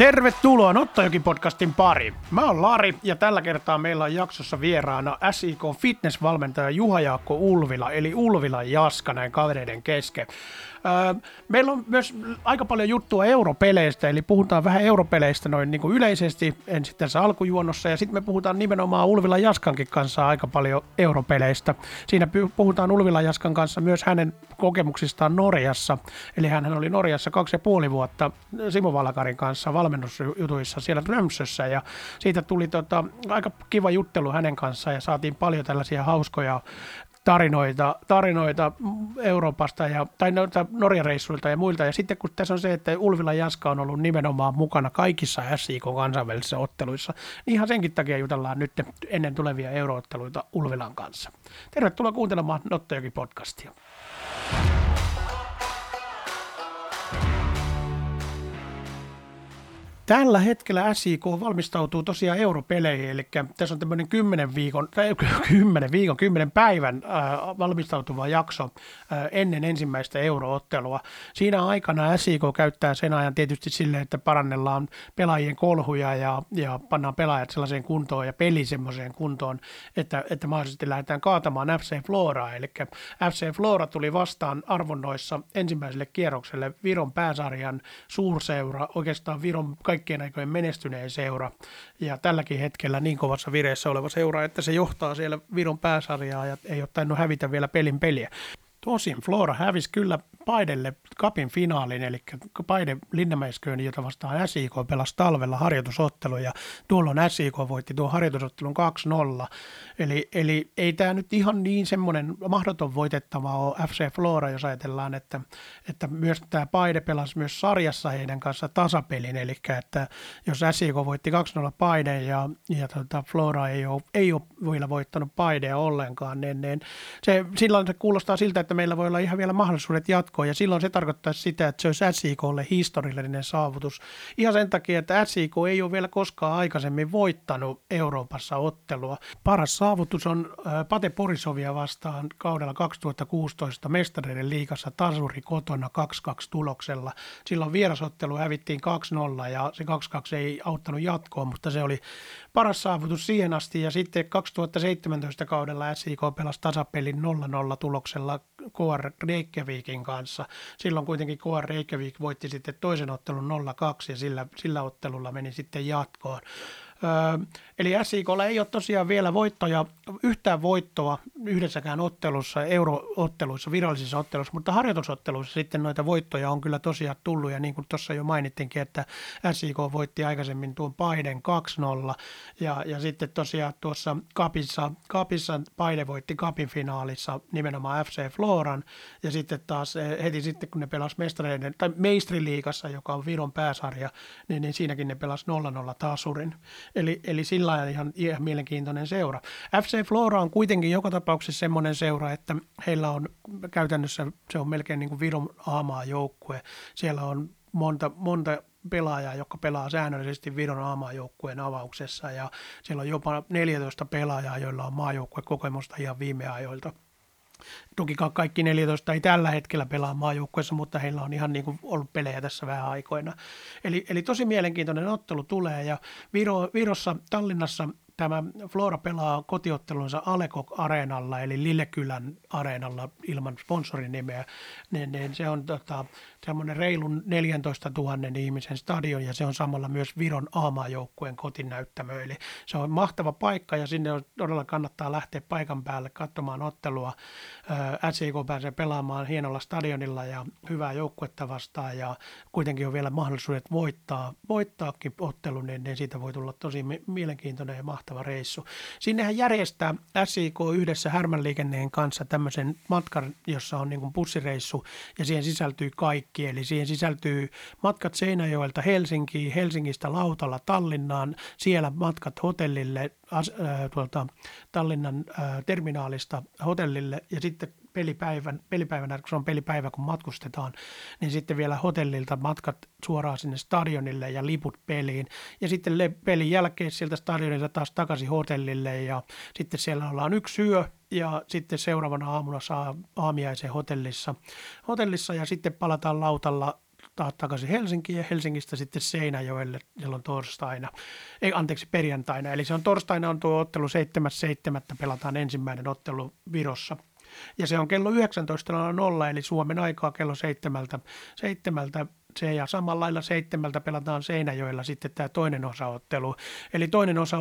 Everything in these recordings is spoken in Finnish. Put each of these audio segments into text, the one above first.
Tervetuloa Nottajoki-podcastin pari. Mä oon Lari ja tällä kertaa meillä on jaksossa vieraana SIK fitnessvalmentaja Juha-Jaakko Ulvila, eli Ulvila Jaska näin kavereiden kesken. Meillä on myös aika paljon juttua europeleistä, eli puhutaan vähän europeleistä noin niin kuin yleisesti ensin tässä alkujuonnossa, ja sitten me puhutaan nimenomaan Ulvila Jaskankin kanssa aika paljon europeleistä. Siinä puhutaan Ulvila Jaskan kanssa myös hänen kokemuksistaan Norjassa, eli hän oli Norjassa kaksi ja puoli vuotta Simo Valakarin kanssa valmennusjutuissa siellä Trömsössä, ja siitä tuli tota, aika kiva juttelu hänen kanssaan, ja saatiin paljon tällaisia hauskoja tarinoita, tarinoita Euroopasta ja, tai noita Norjan reissuilta ja muilta. Ja sitten kun tässä on se, että Ulvila Jaska on ollut nimenomaan mukana kaikissa SIK kansainvälisissä otteluissa, niin ihan senkin takia jutellaan nyt ennen tulevia eurootteluita Ulvilan kanssa. Tervetuloa kuuntelemaan Nottojoki podcastia. Tällä hetkellä SIK valmistautuu tosiaan europeleihin, eli tässä on tämmöinen 10 viikon, tai 10 viikon, 10 päivän äh, valmistautuva jakso äh, ennen ensimmäistä euroottelua. Siinä aikana SIK käyttää sen ajan tietysti sille, että parannellaan pelaajien kolhuja ja, ja pannaan pelaajat sellaiseen kuntoon ja peli semmoiseen kuntoon, että, että mahdollisesti lähdetään kaatamaan FC Floraa. Eli FC Flora tuli vastaan arvonnoissa ensimmäiselle kierrokselle Viron pääsarjan suurseura, oikeastaan Viron kaikki kaikkien aikojen menestyneen seura ja tälläkin hetkellä niin kovassa vireessä oleva seura, että se johtaa siellä Viron pääsarjaa ja ei ole tainnut hävitä vielä pelin peliä. Tosin Flora hävisi kyllä Paidelle kapin finaalin, eli Paide Linnanmäisköön, jota vastaan SIK pelasi talvella harjoitusottelu, ja tuolloin SIK voitti tuon harjoitusottelun 2-0. Eli, eli ei tämä nyt ihan niin semmoinen mahdoton voitettava ole FC Flora, jos ajatellaan, että, että myös tämä Paide pelasi myös sarjassa heidän kanssa tasapelin, eli että jos SIK voitti 2-0 Paide ja, ja tota Flora ei ole, ei ole vielä voittanut Paidea ollenkaan, niin, niin se, silloin se kuulostaa siltä, että meillä voi olla ihan vielä mahdollisuudet jatkoa, ja silloin se tarkoittaa sitä, että se olisi SIKlle historiallinen saavutus. Ihan sen takia, että SIK ei ole vielä koskaan aikaisemmin voittanut Euroopassa ottelua. Paras saavutus on Pate Porisovia vastaan kaudella 2016 mestareiden liigassa tasuri kotona 2-2 tuloksella. Silloin vierasottelu hävittiin 2-0 ja se 2-2 ei auttanut jatkoa, mutta se oli paras saavutus siihen asti. Ja sitten 2017 kaudella SIK pelasi tasapelin 0-0 tuloksella KR Reykjavikin kanssa. Silloin kuitenkin KR Reykjavik voitti sitten toisen ottelun 0-2 ja sillä, sillä ottelulla meni sitten jatkoon. Eli SIKlla ei ole tosiaan vielä voittoja, yhtään voittoa yhdessäkään ottelussa, eurootteluissa, virallisissa otteluissa, mutta harjoitusotteluissa sitten noita voittoja on kyllä tosiaan tullut, ja niin kuin tuossa jo mainittinkin, että SIK voitti aikaisemmin tuon Paiden 2-0, ja, ja sitten tosiaan tuossa Kapissa, Kapissa Paide voitti Kapin finaalissa nimenomaan FC Floran, ja sitten taas eh, heti sitten, kun ne pelasivat mestareiden, tai meistriliikassa, joka on Viron pääsarja, niin, niin siinäkin ne pelasivat 0-0 tasurin. Eli, eli sillä lailla ihan, ihan mielenkiintoinen seura. FC Flora on kuitenkin joka tapauksessa semmoinen seura, että heillä on käytännössä, se on melkein niin kuin Viron aamaa joukkue. Siellä on monta, monta pelaajaa, jotka pelaa säännöllisesti Viron aamaajoukkueen avauksessa ja siellä on jopa 14 pelaajaa, joilla on maajoukkuekokemusta ihan viime ajoilta. Toki kaikki 14 ei tällä hetkellä pelaa maajoukkueessa, mutta heillä on ihan niin kuin ollut pelejä tässä vähän aikoina. Eli, eli tosi mielenkiintoinen ottelu tulee ja Viro, Virossa, Tallinnassa tämä Flora pelaa kotiottelunsa Aleko-areenalla, eli Lillekylän areenalla ilman sponsorin nimeä, niin, niin se on tota, semmoinen reilun 14 000 ihmisen stadion, ja se on samalla myös Viron aamaajoukkueen kotinäyttämö, eli se on mahtava paikka, ja sinne on, todella kannattaa lähteä paikan päälle katsomaan ottelua. SIK pääsee pelaamaan hienolla stadionilla ja hyvää joukkuetta vastaan, ja kuitenkin on vielä mahdollisuudet voittaa, voittaakin ottelu, niin, niin siitä voi tulla tosi mielenkiintoinen ja mahtava mahtava reissu. Sinnehän järjestää SIK yhdessä Härmän liikenneen kanssa tämmöisen matkan, jossa on niin kuin bussireissu ja siihen sisältyy kaikki. Eli siihen sisältyy matkat Seinäjoelta Helsinkiin, Helsingistä Lautalla Tallinnaan, siellä matkat hotellille, äh, tuolta Tallinnan äh, terminaalista hotellille ja sitten pelipäivän, pelipäivänä, kun se on pelipäivä, kun matkustetaan, niin sitten vielä hotellilta matkat suoraan sinne stadionille ja liput peliin. Ja sitten pelin jälkeen sieltä stadionilta taas takaisin hotellille ja sitten siellä ollaan yksi yö ja sitten seuraavana aamuna saa aamiaisen hotellissa, hotellissa ja sitten palataan lautalla matkustaa takaisin Helsinkiin ja Helsingistä sitten Seinäjoelle silloin torstaina, ei anteeksi perjantaina. Eli se on torstaina on tuo ottelu 7.7. pelataan ensimmäinen ottelu Virossa. Ja se on kello 19.00, eli Suomen aikaa kello 7. 7 se ja samalla lailla seitsemältä pelataan Seinäjoella sitten tämä toinen osaottelu. Eli toinen osa,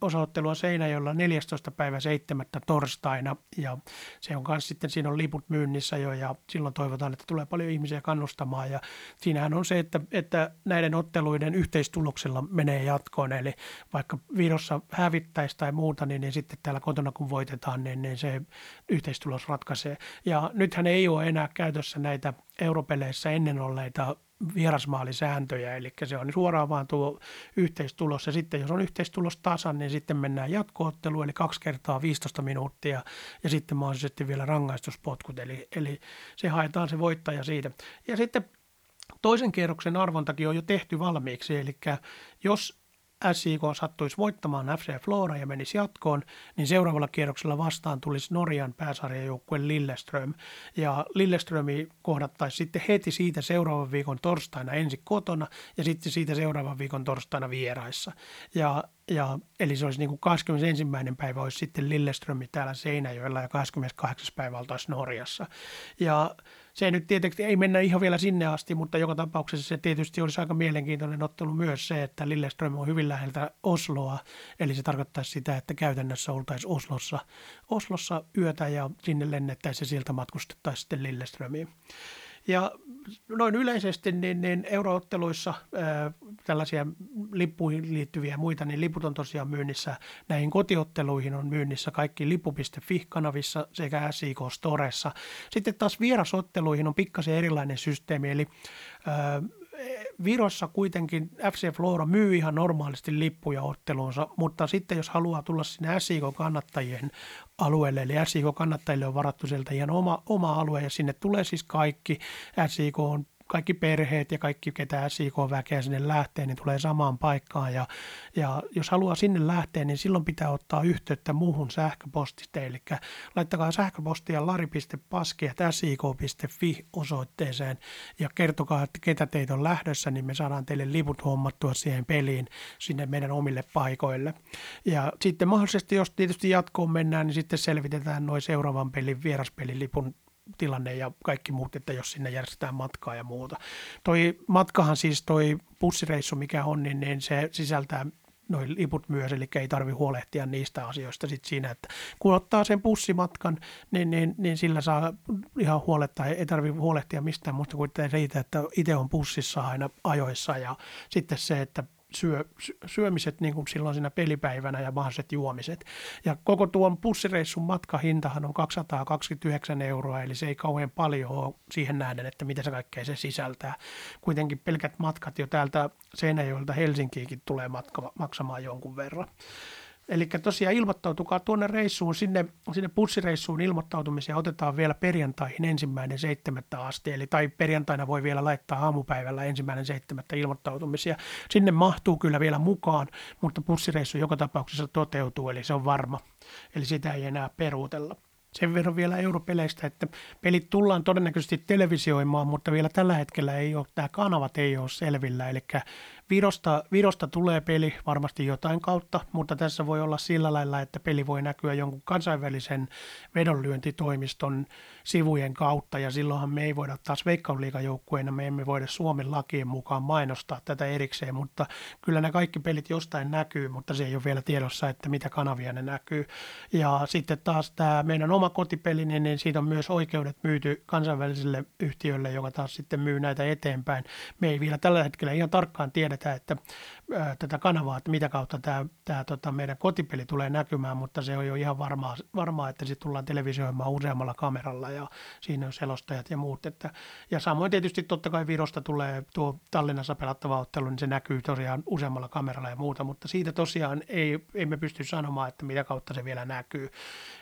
osaottelu on Seinäjoella 14. päivä 7. torstaina ja se on myös sitten, siinä on liput myynnissä jo ja silloin toivotaan, että tulee paljon ihmisiä kannustamaan ja siinähän on se, että, että näiden otteluiden yhteistuloksella menee jatkoon, eli vaikka Virossa hävittäisi tai muuta, niin, niin sitten täällä kotona kun voitetaan, niin, niin se yhteistulos ratkaisee. Ja nythän ei ole enää käytössä näitä europeleissä ennen olleita vierasmaalisääntöjä, eli se on suoraan vaan tuo yhteistulos. Ja sitten jos on yhteistulos tasan, niin sitten mennään jatkootteluun, eli kaksi kertaa 15 minuuttia, ja sitten mahdollisesti vielä rangaistuspotkut, eli, eli se haetaan se voittaja siitä. Ja sitten toisen kierroksen arvontakin on jo tehty valmiiksi, eli jos SIK sattuisi voittamaan FC Flora ja menisi jatkoon, niin seuraavalla kierroksella vastaan tulisi Norjan pääsarjajoukkue Lilleström. Ja Lilleströmi kohdattaisi sitten heti siitä seuraavan viikon torstaina ensi kotona ja sitten siitä seuraavan viikon torstaina vieraissa. Ja ja, eli se olisi niin kuin 21. päivä olisi sitten Lilleströmi täällä Seinäjoella ja 28. päivä oltaisiin Norjassa. Ja se nyt tietysti ei mennä ihan vielä sinne asti, mutta joka tapauksessa se tietysti olisi aika mielenkiintoinen ottelu myös se, että Lilleström on hyvin läheltä Osloa, eli se tarkoittaisi sitä, että käytännössä oltaisiin Oslossa, Oslossa yötä ja sinne lennettäisiin ja sieltä matkustettaisiin sitten Lilleströmiin. Ja noin yleisesti niin, niin eurootteluissa ää, tällaisia lippuihin liittyviä muita, niin liput on tosiaan myynnissä. Näihin kotiotteluihin on myynnissä kaikki lipu.fi-kanavissa sekä SIK Storessa. Sitten taas vierasotteluihin on pikkasen erilainen systeemi, eli ää, Virossa kuitenkin FC Flora myy ihan normaalisti lippuja otteluunsa, mutta sitten jos haluaa tulla sinne SIK-kannattajien alueelle, eli SIK-kannattajille on varattu sieltä ihan oma, oma alue, ja sinne tulee siis kaikki. SIK on kaikki perheet ja kaikki, ketä SIK-väkeä sinne lähtee, niin tulee samaan paikkaan. Ja, ja jos haluaa sinne lähteä, niin silloin pitää ottaa yhteyttä muuhun sähköpostista. Eli laittakaa sähköpostia lari.paski.sik.fi osoitteeseen ja kertokaa, että ketä teitä on lähdössä, niin me saadaan teille liput hommattua siihen peliin sinne meidän omille paikoille. Ja sitten mahdollisesti, jos tietysti jatkoon mennään, niin sitten selvitetään noin seuraavan pelin vieraspelilipun tilanne ja kaikki muut, että jos sinne järjestetään matkaa ja muuta. Toi matkahan siis toi bussireissu, mikä on, niin, niin se sisältää noin liput myös, eli ei tarvi huolehtia niistä asioista sit siinä, että kun ottaa sen bussimatkan, niin, niin, niin sillä saa ihan huoletta, ei tarvi huolehtia mistään muusta kuin siitä, että itse on bussissa aina ajoissa ja sitten se, että syö, syömiset niin kuin silloin siinä pelipäivänä ja mahdolliset juomiset. Ja koko tuon pussireissun matkahintahan on 229 euroa, eli se ei kauhean paljon ole siihen nähden, että mitä se kaikkea se sisältää. Kuitenkin pelkät matkat jo täältä Seinäjoelta Helsinkiinkin tulee matka, maksamaan jonkun verran. Eli tosiaan ilmoittautukaa tuonne reissuun, sinne, sinne pussireissuun ilmoittautumisia otetaan vielä perjantaihin ensimmäinen seitsemättä asti, eli tai perjantaina voi vielä laittaa aamupäivällä ensimmäinen seitsemättä ilmoittautumisia. Sinne mahtuu kyllä vielä mukaan, mutta pussireissu joka tapauksessa toteutuu, eli se on varma, eli sitä ei enää peruutella. Sen verran vielä europeleistä, että pelit tullaan todennäköisesti televisioimaan, mutta vielä tällä hetkellä ei ole, nämä kanavat ei ole selvillä, eli Virosta, Virosta tulee peli varmasti jotain kautta, mutta tässä voi olla sillä lailla, että peli voi näkyä jonkun kansainvälisen vedonlyöntitoimiston sivujen kautta, ja silloinhan me ei voida taas veikkausliikajoukkueena, me emme voida Suomen lakien mukaan mainostaa tätä erikseen, mutta kyllä ne kaikki pelit jostain näkyy, mutta se ei ole vielä tiedossa, että mitä kanavia ne näkyy. Ja sitten taas tämä meidän oma kotipeli, niin, niin siitä on myös oikeudet myyty kansainväliselle yhtiölle, joka taas sitten myy näitä eteenpäin. Me ei vielä tällä hetkellä ihan tarkkaan tiedä, tätä, että ää, tätä kanavaa, että mitä kautta tämä, tämä tota, meidän kotipeli tulee näkymään, mutta se on jo ihan varmaa, varmaa että sitten tullaan televisioimaan useammalla kameralla ja siinä on selostajat ja muut. Että, ja samoin tietysti totta kai Virosta tulee tuo Tallinnassa pelattava ottelu, niin se näkyy tosiaan useammalla kameralla ja muuta, mutta siitä tosiaan ei, ei me pysty sanomaan, että mitä kautta se vielä näkyy.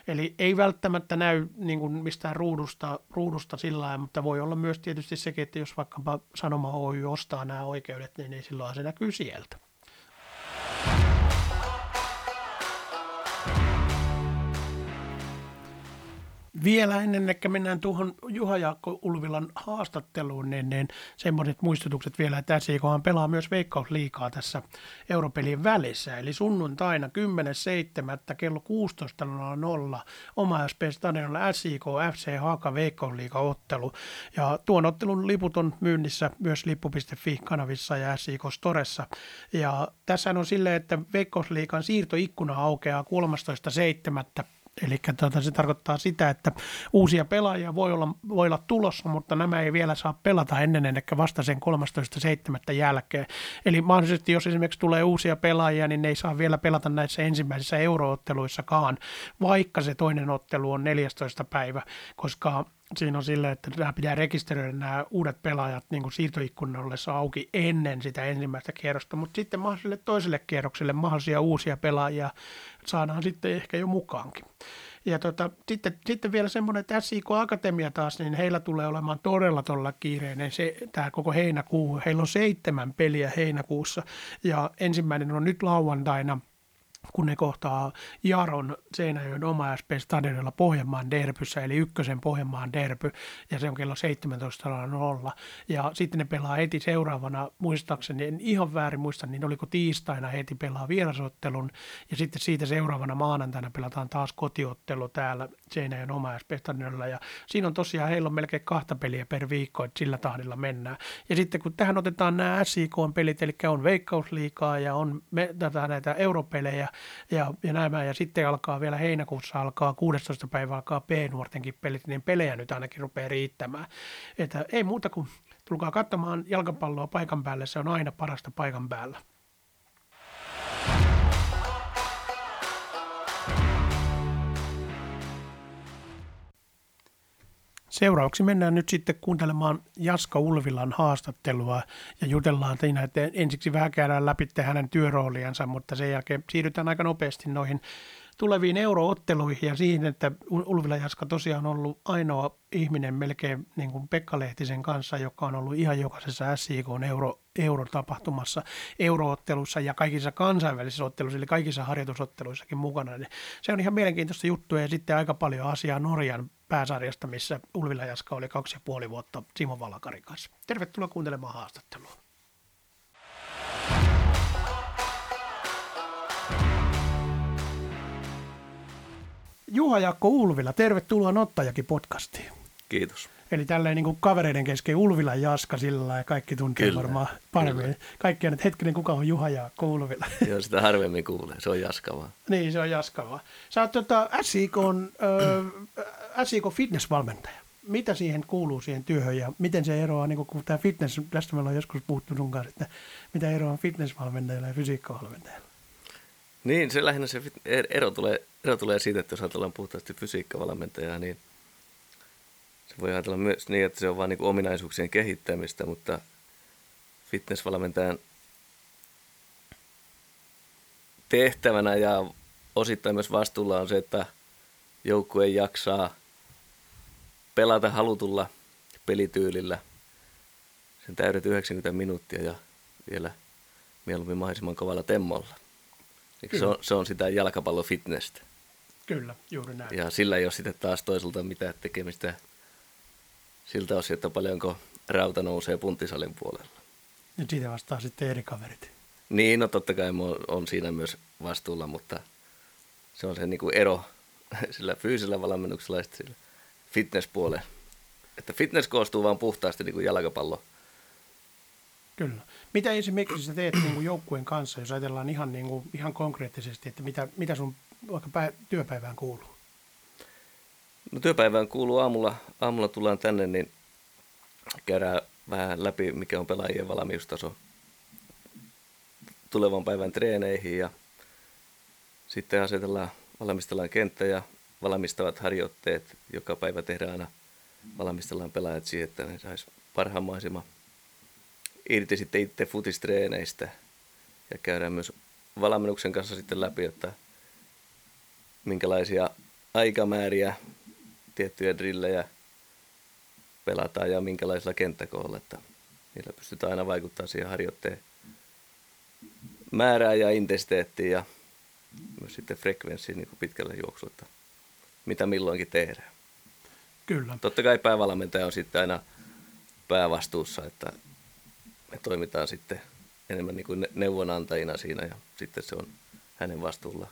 Eli ei välttämättä näy niin kuin mistään ruudusta, ruudusta sillä lailla, mutta voi olla myös tietysti sekin, että jos vaikkapa Sanoma Oy ostaa nämä oikeudet, niin, niin silloin se näkyy sieltä. Vielä ennen kuin mennään tuohon Juha Jaakko Ulvilan haastatteluun, niin, niin semmoiset muistutukset vielä, että SIKhan pelaa myös Veikkausliikaa tässä Europelin välissä. Eli sunnuntaina 10.7. kello 16.00 oma SP Stadionilla SIK FC Haaka Veikkausliiga ottelu. Ja tuon ottelun liput on myynnissä myös lippu.fi kanavissa ja SIK Storessa. Ja tässä on silleen, että Veikkausliikan siirtoikkuna aukeaa 13.7 Eli tuota, se tarkoittaa sitä, että uusia pelaajia voi olla, voi olla tulossa, mutta nämä ei vielä saa pelata ennen ennen vasta sen 13.7. jälkeen. Eli mahdollisesti, jos esimerkiksi tulee uusia pelaajia, niin ne ei saa vielä pelata näissä ensimmäisissä eurootteluissakaan, vaikka se toinen ottelu on 14. päivä, koska siinä on silleen, että nämä pitää rekisteröidä nämä uudet pelaajat niin kuin ollessa auki ennen sitä ensimmäistä kierrosta, mutta sitten mahdolliselle toiselle kierrokselle mahdollisia uusia pelaajia saadaan sitten ehkä jo mukaankin. Ja tota, sitten, sitten vielä semmoinen, että SIK Akatemia taas, niin heillä tulee olemaan todella todella kiireinen se, tämä koko heinäkuu. Heillä on seitsemän peliä heinäkuussa ja ensimmäinen on nyt lauantaina – kun ne kohtaa Jaron Seinäjoen oma SP Stadionilla Pohjanmaan derpyssä, eli ykkösen Pohjanmaan derpy, ja se on kello 17.00. Ja sitten ne pelaa heti seuraavana, muistaakseni, en ihan väärin muista, niin oliko tiistaina heti pelaa vierasottelun, ja sitten siitä seuraavana maanantaina pelataan taas kotiottelu täällä Seinäjoen oma SP Stadionilla, ja siinä on tosiaan, heillä on melkein kahta peliä per viikko, että sillä tahdilla mennään. Ja sitten kun tähän otetaan nämä SIK-pelit, eli on Veikkausliikaa ja on me, tätä, näitä europelejä, ja, ja näin ja sitten alkaa vielä heinäkuussa alkaa 16. päivä alkaa P-nuortenkin pelit, niin pelejä nyt ainakin rupeaa riittämään. Että ei muuta kuin tulkaa katsomaan jalkapalloa paikan päälle, se on aina parasta paikan päällä. Seuraavaksi mennään nyt sitten kuuntelemaan Jaska Ulvilan haastattelua ja jutellaan siinä, että ensiksi vähän käydään läpi hänen työrooliansa, mutta sen jälkeen siirrytään aika nopeasti noihin tuleviin eurootteluihin ja siihen, että Ulvila Jaska tosiaan on ollut ainoa ihminen melkein niin kuin Pekka Lehtisen kanssa, joka on ollut ihan jokaisessa SIK euro, eurotapahtumassa, euroottelussa ja kaikissa kansainvälisissä otteluissa, eli kaikissa harjoitusotteluissakin mukana. Niin se on ihan mielenkiintoista juttua ja sitten aika paljon asiaa Norjan pääsarjasta, missä Ulvila Jaska oli kaksi ja puoli vuotta Simo Valakarin kanssa. Tervetuloa kuuntelemaan haastattelua. Juha Jaakko Ulvila, tervetuloa Nottajakin podcastiin. Kiitos. Eli tälleen niin kuin kavereiden kesken Ulvila Jaska sillä ja kaikki tuntee kyllä, varmaan paremmin. Kyllä. Kaikki on, että hetkinen, kuka on Juha Jaakko Ulvila? Joo, sitä harvemmin kuulee. Se on Jaska vaan. niin, se on Jaska vaan. Sä oot tota, SIK, on, äh, SIK fitnessvalmentaja. Mitä siihen kuuluu siihen työhön ja miten se eroaa, niin kun tämä fitness, tästä meillä on joskus puhuttu sun kanssa, että mitä eroa on fitnessvalmentajalla ja fysiikkavalmentajalla? Niin, se lähinnä se ero tulee, ero tulee siitä, että jos ajatellaan puhtaasti fysiikkavalmentajaa, niin se voi ajatella myös niin, että se on vain niin ominaisuuksien kehittämistä, mutta fitnessvalmentajan tehtävänä ja osittain myös vastuulla on se, että joukkue jaksaa pelata halutulla pelityylillä sen täydet 90 minuuttia ja vielä mieluummin mahdollisimman kovalla temmolla. Se on, se on sitä jalkapallofitnessä. Kyllä, juuri näin. Ja sillä ei ole sitten taas toisaalta mitään tekemistä siltä osin, että paljonko rauta nousee punttisalin puolella. Ja siitä vastaa sitten eri kaverit. Niin, no totta kai on siinä myös vastuulla, mutta se on se niin kuin ero sillä fyysisellä valmennuksella ja sillä fitnesspuolella. Että fitness koostuu vain puhtaasti niin kuin jalkapallo. Kyllä. Mitä esimerkiksi sä teet niin joukkueen kanssa, jos ajatellaan ihan, niin kuin, ihan konkreettisesti, että mitä, mitä sun vaikka pää, työpäivään kuuluu? No työpäivään kuuluu aamulla, aamulla tullaan tänne, niin käydään vähän läpi, mikä on pelaajien valmiustaso tulevan päivän treeneihin ja sitten asetellaan, valmistellaan kenttä ja valmistavat harjoitteet. Joka päivä tehdään aina, valmistellaan pelaajat siihen, että ne saisi parhaan mahdollisimman irti sitten itse futistreeneistä ja käydään myös valmennuksen kanssa sitten läpi, että minkälaisia aikamääriä tiettyjä drillejä pelataan ja minkälaisella kenttäkoolla, että niillä pystytään aina vaikuttaa siihen harjoitteen määrään ja intensiteettiin ja myös sitten frekvenssiin niin pitkällä juoksulla, että mitä milloinkin tehdään. Kyllä. Totta kai päävalmentaja on sitten aina päävastuussa, että me toimitaan sitten enemmän niin kuin neuvonantajina siinä ja sitten se on hänen vastuulla.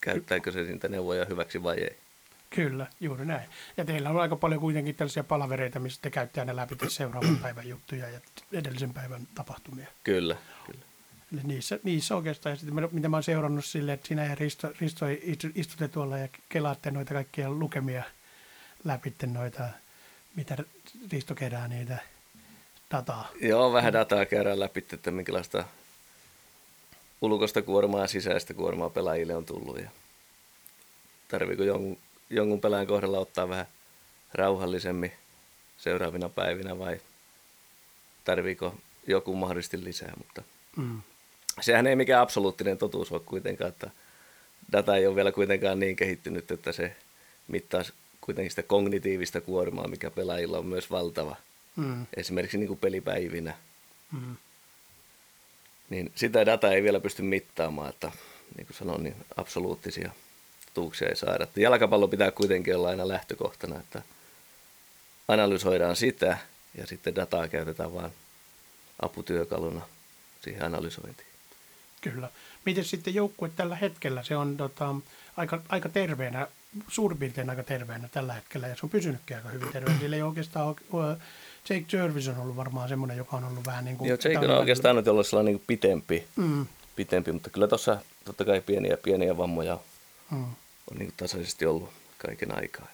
Käyttääkö se niitä neuvoja hyväksi vai ei? Kyllä, juuri näin. Ja teillä on aika paljon kuitenkin tällaisia palavereita, missä te käytte aina läpi seuraavan päivän juttuja ja edellisen päivän tapahtumia. Kyllä, kyllä. Eli niissä, niissä oikeastaan, ja sitten mitä mä oon seurannut silleen, että sinä ja Risto, Risto istutte tuolla ja kelaatte noita kaikkia lukemia läpi noita, mitä Risto kerää niitä dataa. Joo, vähän dataa käydään läpi, että minkälaista ulkoista kuormaa ja sisäistä kuormaa pelaajille on tullut. Ja tarviiko jonkun, jonkun pelaajan kohdalla ottaa vähän rauhallisemmin seuraavina päivinä vai tarviiko joku mahdollisesti lisää, mutta mm. sehän ei mikään absoluuttinen totuus ole kuitenkaan, että data ei ole vielä kuitenkaan niin kehittynyt, että se mittaa kuitenkin sitä kognitiivista kuormaa, mikä pelaajilla on myös valtava. Mm. Esimerkiksi niin kuin pelipäivinä. Mm. Niin sitä dataa ei vielä pysty mittaamaan, että niin kuin sanoin, niin absoluuttisia totuuksia ei saada. Että jalkapallo pitää kuitenkin olla aina lähtökohtana, että analysoidaan sitä ja sitten dataa käytetään vain aputyökaluna siihen analysointiin. Kyllä. Miten sitten joukkue tällä hetkellä? Se on tota, aika, aika terveenä, suurin piirtein aika terveenä tällä hetkellä ja se on pysynytkin aika hyvin terveenä. Sillä ei oikeastaan ole, Jake Jervis on ollut varmaan semmoinen, joka on ollut vähän niin kuin... Joo, Jake on oikeastaan nyt ollut sellainen niin pitempi, mm. pitempi, mutta kyllä tuossa totta kai pieniä, pieniä vammoja mm. on niin tasaisesti ollut kaiken aikaa.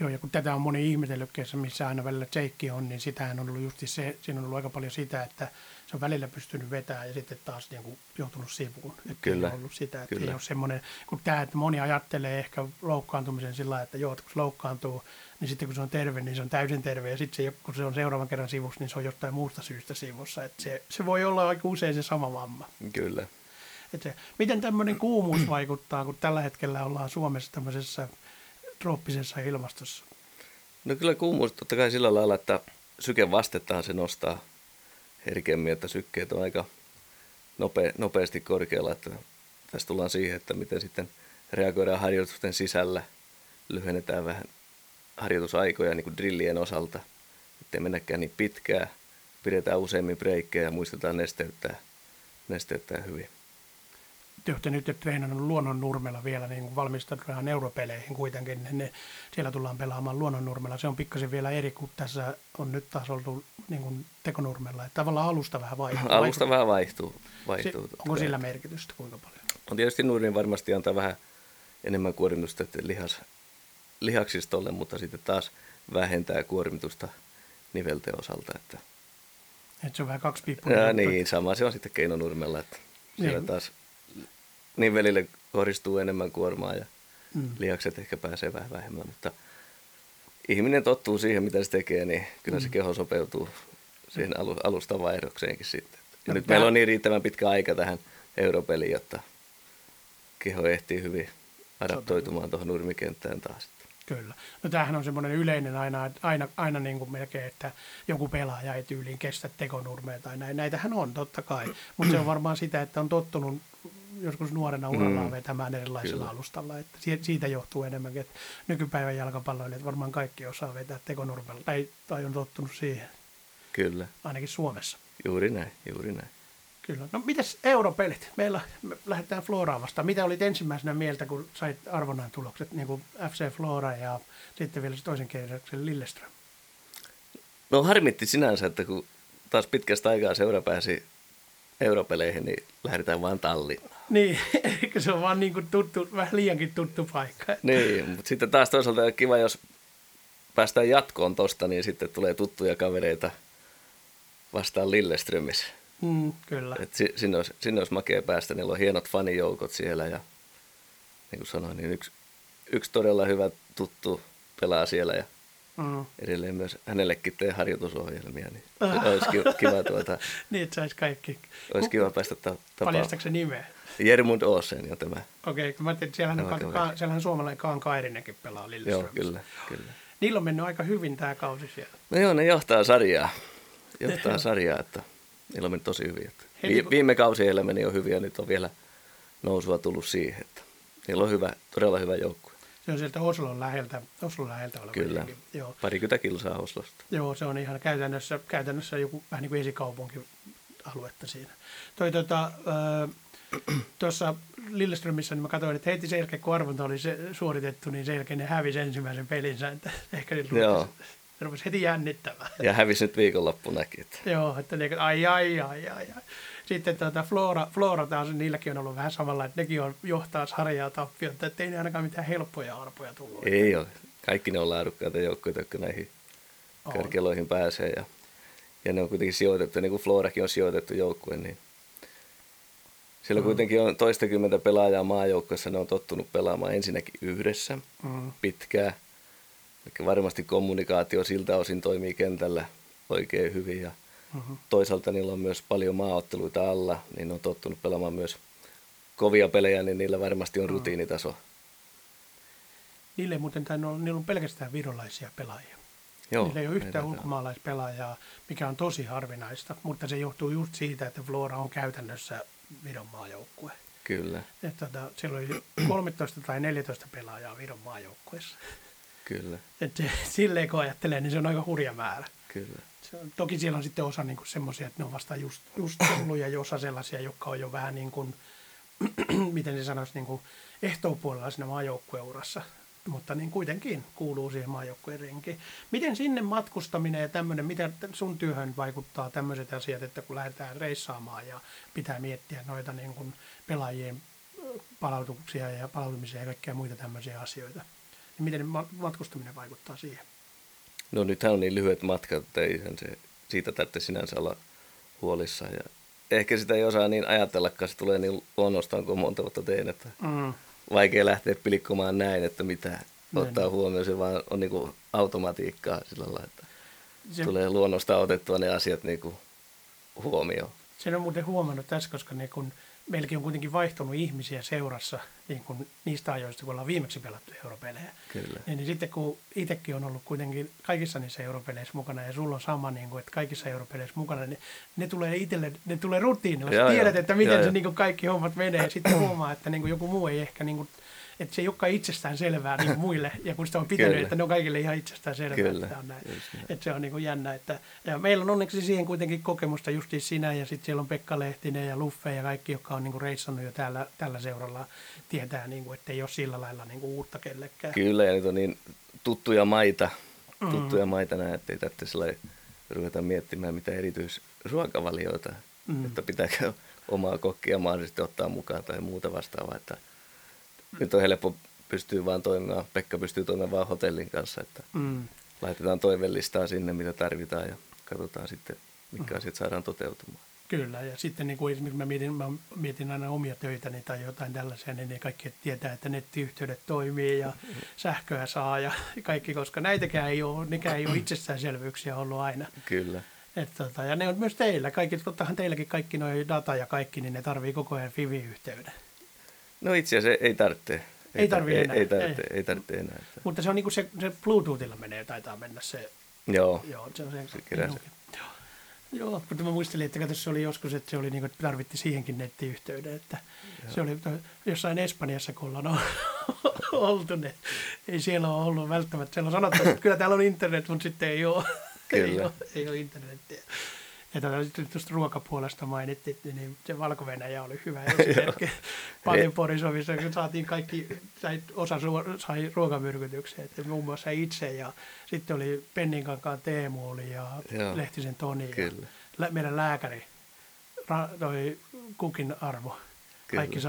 Joo, ja kun tätä on moni ihmetellyt, missä aina välillä Jake on, niin sitähän on ollut just se, siinä on ollut aika paljon sitä, että se on välillä pystynyt vetämään ja sitten taas niin kuin joutunut sivuun. Että kyllä. Ei ollut sitä, että kyllä. ei ole semmoinen, kun tämä, että moni ajattelee ehkä loukkaantumisen sillä että joo, että kun se loukkaantuu, niin sitten kun se on terve, niin se on täysin terve ja sitten se, kun se on seuraavan kerran sivussa, niin se on jostain muusta syystä sivussa. Että se, se voi olla aika usein se sama vamma. Kyllä. Että se, miten tämmöinen kuumuus vaikuttaa, kun tällä hetkellä ollaan Suomessa tämmöisessä trooppisessa ilmastossa? No kyllä kuumuus totta kai sillä lailla, että vastetahan se nostaa herkemmin, että sykkeet on aika nope, nopeasti korkealla, että tässä tullaan siihen, että miten sitten reagoidaan harjoitusten sisällä, lyhennetään vähän harjoitusaikoja niin kuin drillien osalta, ettei mennäkään niin pitkään, pidetään useimmin breikkejä ja muistetaan nesteyttää, nesteyttää hyvin te olette nyt treenannut luonnonnurmella vielä, niin kuin valmistaudutaan europeleihin kuitenkin, niin ne, siellä tullaan pelaamaan luonnonnurmella. Se on pikkasen vielä eri, kuin tässä on nyt taas ollut niin kuin tekonurmella. Että tavallaan alusta vähän vaihtuu. Alusta vähän vaihtuu. vaihtuu se, onko sillä merkitystä kuinka paljon? On tietysti nurmin varmasti antaa vähän enemmän kuormitusta lihas, lihaksistolle, mutta sitten taas vähentää kuormitusta nivelten osalta. Että... Et se on vähän kaksi piippuja. Niin, sama se on sitten keinonurmella, että siellä niin. taas niin velille kohdistuu enemmän kuormaa ja mm. lihakset ehkä pääsee vähän vähemmän, mutta ihminen tottuu siihen, mitä se tekee, niin kyllä mm. se keho sopeutuu siihen alusta vaihdokseenkin sitten. Ja no, nyt tämä... meillä on niin riittävän pitkä aika tähän europeliin, jotta keho ehtii hyvin adaptoitumaan tuohon nurmikenttään taas. Kyllä. No tämähän on semmoinen yleinen aina, aina, aina niin kuin melkein, että joku pelaaja ei tyyliin kestä tekonurmea tai näin. Näitähän on totta kai, mutta se on varmaan sitä, että on tottunut joskus nuorena urallaan mm. vetämään erilaisella Kyllä. alustalla. Että siitä johtuu enemmänkin, että nykypäivän jalkapalloilijat varmaan kaikki osaa vetää tekonurmella tai, tai on tottunut siihen. Kyllä. Ainakin Suomessa. Juuri näin, juuri näin. Kyllä. No mites europelit? Meillä me lähdetään Floraa vastaan. Mitä olit ensimmäisenä mieltä, kun sait arvonnan tulokset, niin kuin FC Flora ja sitten vielä toisen kierroksen Lilleström? No harmitti sinänsä, että kun taas pitkästä aikaa seura pääsi europeleihin, niin lähdetään vaan Tallinnaan. Niin, eikö se on vaan niin kuin tuttu, vähän liiankin tuttu paikka. Niin, mutta sitten taas toisaalta kiva, jos päästään jatkoon tosta, niin sitten tulee tuttuja kavereita vastaan Lilleströmissä. Mm, kyllä. Et sinne, olisi, sinne olisi makea päästä, niillä on hienot fanijoukot siellä ja niin kuin sanoin, niin yksi, yksi todella hyvä tuttu pelaa siellä ja mm. edelleen myös hänellekin tee harjoitusohjelmia, niin olisi kiva, kiva tuota... niin, että saisi kaikki. Olisi kiva päästä ta- tapaamaan. Paljastatko se nimeä? Jermund Oosen ja tämä. Okei, okay, mä tiedän, siellähän, on, ka- siellähän suomalainen Kaan Kairinenkin pelaa Lilleströmissä. Joo, kyllä, kyllä. Niillä on mennyt aika hyvin tämä kausi siellä. No joo, ne johtaa sarjaa. Johtaa sarjaa, että niillä on mennyt tosi hyvin. Että Vi- viime kausi heillä meni jo hyvin ja nyt on vielä nousua tullut siihen, että niillä on hyvä, todella hyvä joukkue. Se on sieltä Oslon läheltä, Oslon läheltä oleva Kyllä. jengi. Joo. Parikymmentä kilsaa Oslosta. Joo, se on ihan käytännössä, käytännössä joku vähän niin kuin esikaupunki aluetta siinä. Toi tota, tuossa Lilleströmissä niin mä katsoin, että heti sen jälkeen, kun arvonta oli se, suoritettu, niin sen jälkeen ne hävisi ensimmäisen pelinsä. Että ehkä Joo. Rupesi, heti jännittämään. Ja hävisi nyt viikonloppunakin. Että. Joo, että ne, ai, ai, ai, ai, ai. Sitten tuota, Flora, Flora taas, niilläkin on ollut vähän samalla, että nekin on johtaa sarjaa tappiota, että ei ne ainakaan mitään helppoja arpoja tullut. Ei ole. Kaikki ne on laadukkaita joukkoja, jotka näihin On. kärkeloihin pääsee. Ja, ja ne on kuitenkin sijoitettu, niin kuin Florakin on sijoitettu joukkue, niin siellä kuitenkin on toistakymmentä pelaajaa maajoukkoissa, ne on tottunut pelaamaan ensinnäkin yhdessä Mm. pitkään. Eli varmasti kommunikaatio siltä osin toimii kentällä oikein hyvin ja Mm-hmm. toisaalta niillä on myös paljon maaotteluita alla, niin ne on tottunut pelaamaan myös kovia pelejä, niin niillä varmasti on rutiinitaso. Niille muuten tainnut olla, niillä on pelkästään virolaisia pelaajia. Joo, Niillä ei ole yhtään on. ulkomaalaispelaajaa, mikä on tosi harvinaista, mutta se johtuu just siitä, että Flora on käytännössä Viron maajoukkue. Kyllä, Että tota, siellä oli 13 tai 14 pelaajaa Viron maajoukkueessa. Kyllä, Et silleen kun ajattelee, niin se on aika hurja määrä. kyllä. Se on, toki siellä on sitten osa niin semmoisia, että ne on vasta just, just tullut ja osa sellaisia, jotka on jo vähän niin kuin, miten se sanoisi, niin kuin ehtoopuolella siinä maajoukkueurassa. Mutta niin kuitenkin kuuluu siihen maajoukkueen renkiin. Miten sinne matkustaminen ja tämmöinen, mitä sun työhön vaikuttaa tämmöiset asiat, että kun lähdetään reissaamaan ja pitää miettiä noita niin kuin pelaajien palautuksia ja palautumisia ja kaikkia muita tämmöisiä asioita. Niin miten ma- matkustaminen vaikuttaa siihen? No nythän on niin lyhyet matkat, että eihän se, siitä tarvitse sinänsä olla huolissaan. Ja ehkä sitä ei osaa niin ajatellakaan, se tulee niin luonnostaan, kun monta vuotta teen, että Mm. vaikea lähteä pilikkomaan näin, että mitä Näin. ottaa huomioon. Se vaan on niin kuin automatiikkaa sillä lailla, että Se, tulee luonnosta otettua ne asiat niin kuin huomioon. Sen on muuten huomannut tässä, koska ne kun meilläkin on kuitenkin vaihtunut ihmisiä seurassa niin kun niistä ajoista, kun ollaan viimeksi pelattu europelejä. Kyllä. Ja niin sitten kun itsekin on ollut kuitenkin kaikissa niissä europeleissä mukana ja sulla on sama, niin kuin, että kaikissa europeleissä mukana, niin ne tulee itselle, ne tulee rutiinilla. Sä tiedät, joo. että miten Joo, se joo. niin kuin kaikki hommat menee ja sitten huomaa, että niin kuin joku muu ei ehkä, niin kuin, että se ei olekaan itsestään selvää niin kuin muille. Ja kun sitä on pitänyt, Kyllä. että ne on kaikille ihan itsestään selvää, Kyllä, että on näin. Että se on niin kuin jännä. Että, ja meillä on onneksi siihen kuitenkin kokemusta justiin sinä ja sitten siellä on Pekka Lehtinen ja Luffe ja kaikki, jotka on niin kuin reissannut jo täällä, tällä seuralla, tietää, niin kuin, että ei ole sillä lailla niin kuin uutta kellekään. Kyllä, ja nyt on niin tuttuja maita, Mm. tuttuja maita näin, että ei tarvitse sillä ruveta miettimään mitä erityisruokavalioita, Mm. mm. että pitääkö omaa kokkia mahdollisesti ottaa mukaan tai muuta vastaavaa. Että nyt on helppo pystyy vaan toimimaan, Pekka pystyy toimimaan vaan hotellin kanssa, että Mm. laitetaan toivelistaa sinne, mitä tarvitaan ja katsotaan sitten, mitkä asiat saadaan toteutumaan. Kyllä, ja sitten niin kuin esimerkiksi mä mietin, mä mietin aina omia töitäni tai jotain tällaisia, niin ne kaikki tietää, että nettiyhteydet toimii ja sähköä saa ja kaikki, koska näitäkään ei ole, nekään ei ole itsestäänselvyyksiä ollut aina. Kyllä, Et tota, ja ne on myös teillä, kaikki, tottahan teilläkin kaikki nuo data ja kaikki, niin ne tarvii koko ajan Fivi-yhteyden. No itse asiassa ei tarvitse. Ei ei, enää, Ei tarvitse, ei. ei tarvitse enää. Että. Mutta se on niin kuin se, se Bluetoothilla menee, taitaa mennä se Joo, Joo, se on se. Se se. Joo. Joo, mutta mä muistelin, että kato, se oli joskus, että se oli niin kuin, että tarvitti siihenkin nettiyhteyden, että se oli jossain Espanjassa, kun ollaan oltu, niin ei siellä ole ollut välttämättä, siellä on sanottu, että kyllä täällä on internet, mutta sitten ei ole, ei Kyllä. ole, ei ole internetiä. Ja sitten tuosta ruokapuolesta mainittiin, niin se valko oli hyvä esimerkki. Paljon Borisovissa, kun saatiin kaikki, sai, osa suo- sai ruokamyrkytyksiä, että muun muassa itse ja sitten oli Penninkankaan Teemu oli ja Joo. Lehtisen Toni ja Kyllä. lä- meidän lääkäri, ra- toi Kukin Arvo, kaikki Kyllä.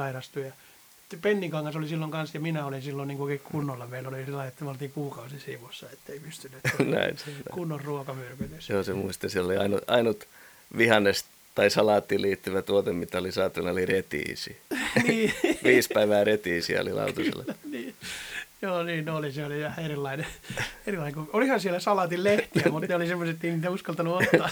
Sairastui. Ja Penninkangas oli silloin kanssa ja minä olin silloin niin oikein kunnolla. Meillä oli sillä että me oltiin kuukausi siivossa, ettei pystynyt. näin. Kunnon ruokamyrkytys. Joo, se muista, siellä oli ainut, ainut vihannes tai salaattiin liittyvä tuote, mitä oli saatu, oli retiisi. niin, Viisi päivää retiisiä oli lautasella. niin. Joo, niin oli. Se oli ihan erilainen. erilainen kuin, olihan siellä salaatin lehtiä, mutta ne oli semmoiset, että ei niitä uskaltanut ottaa.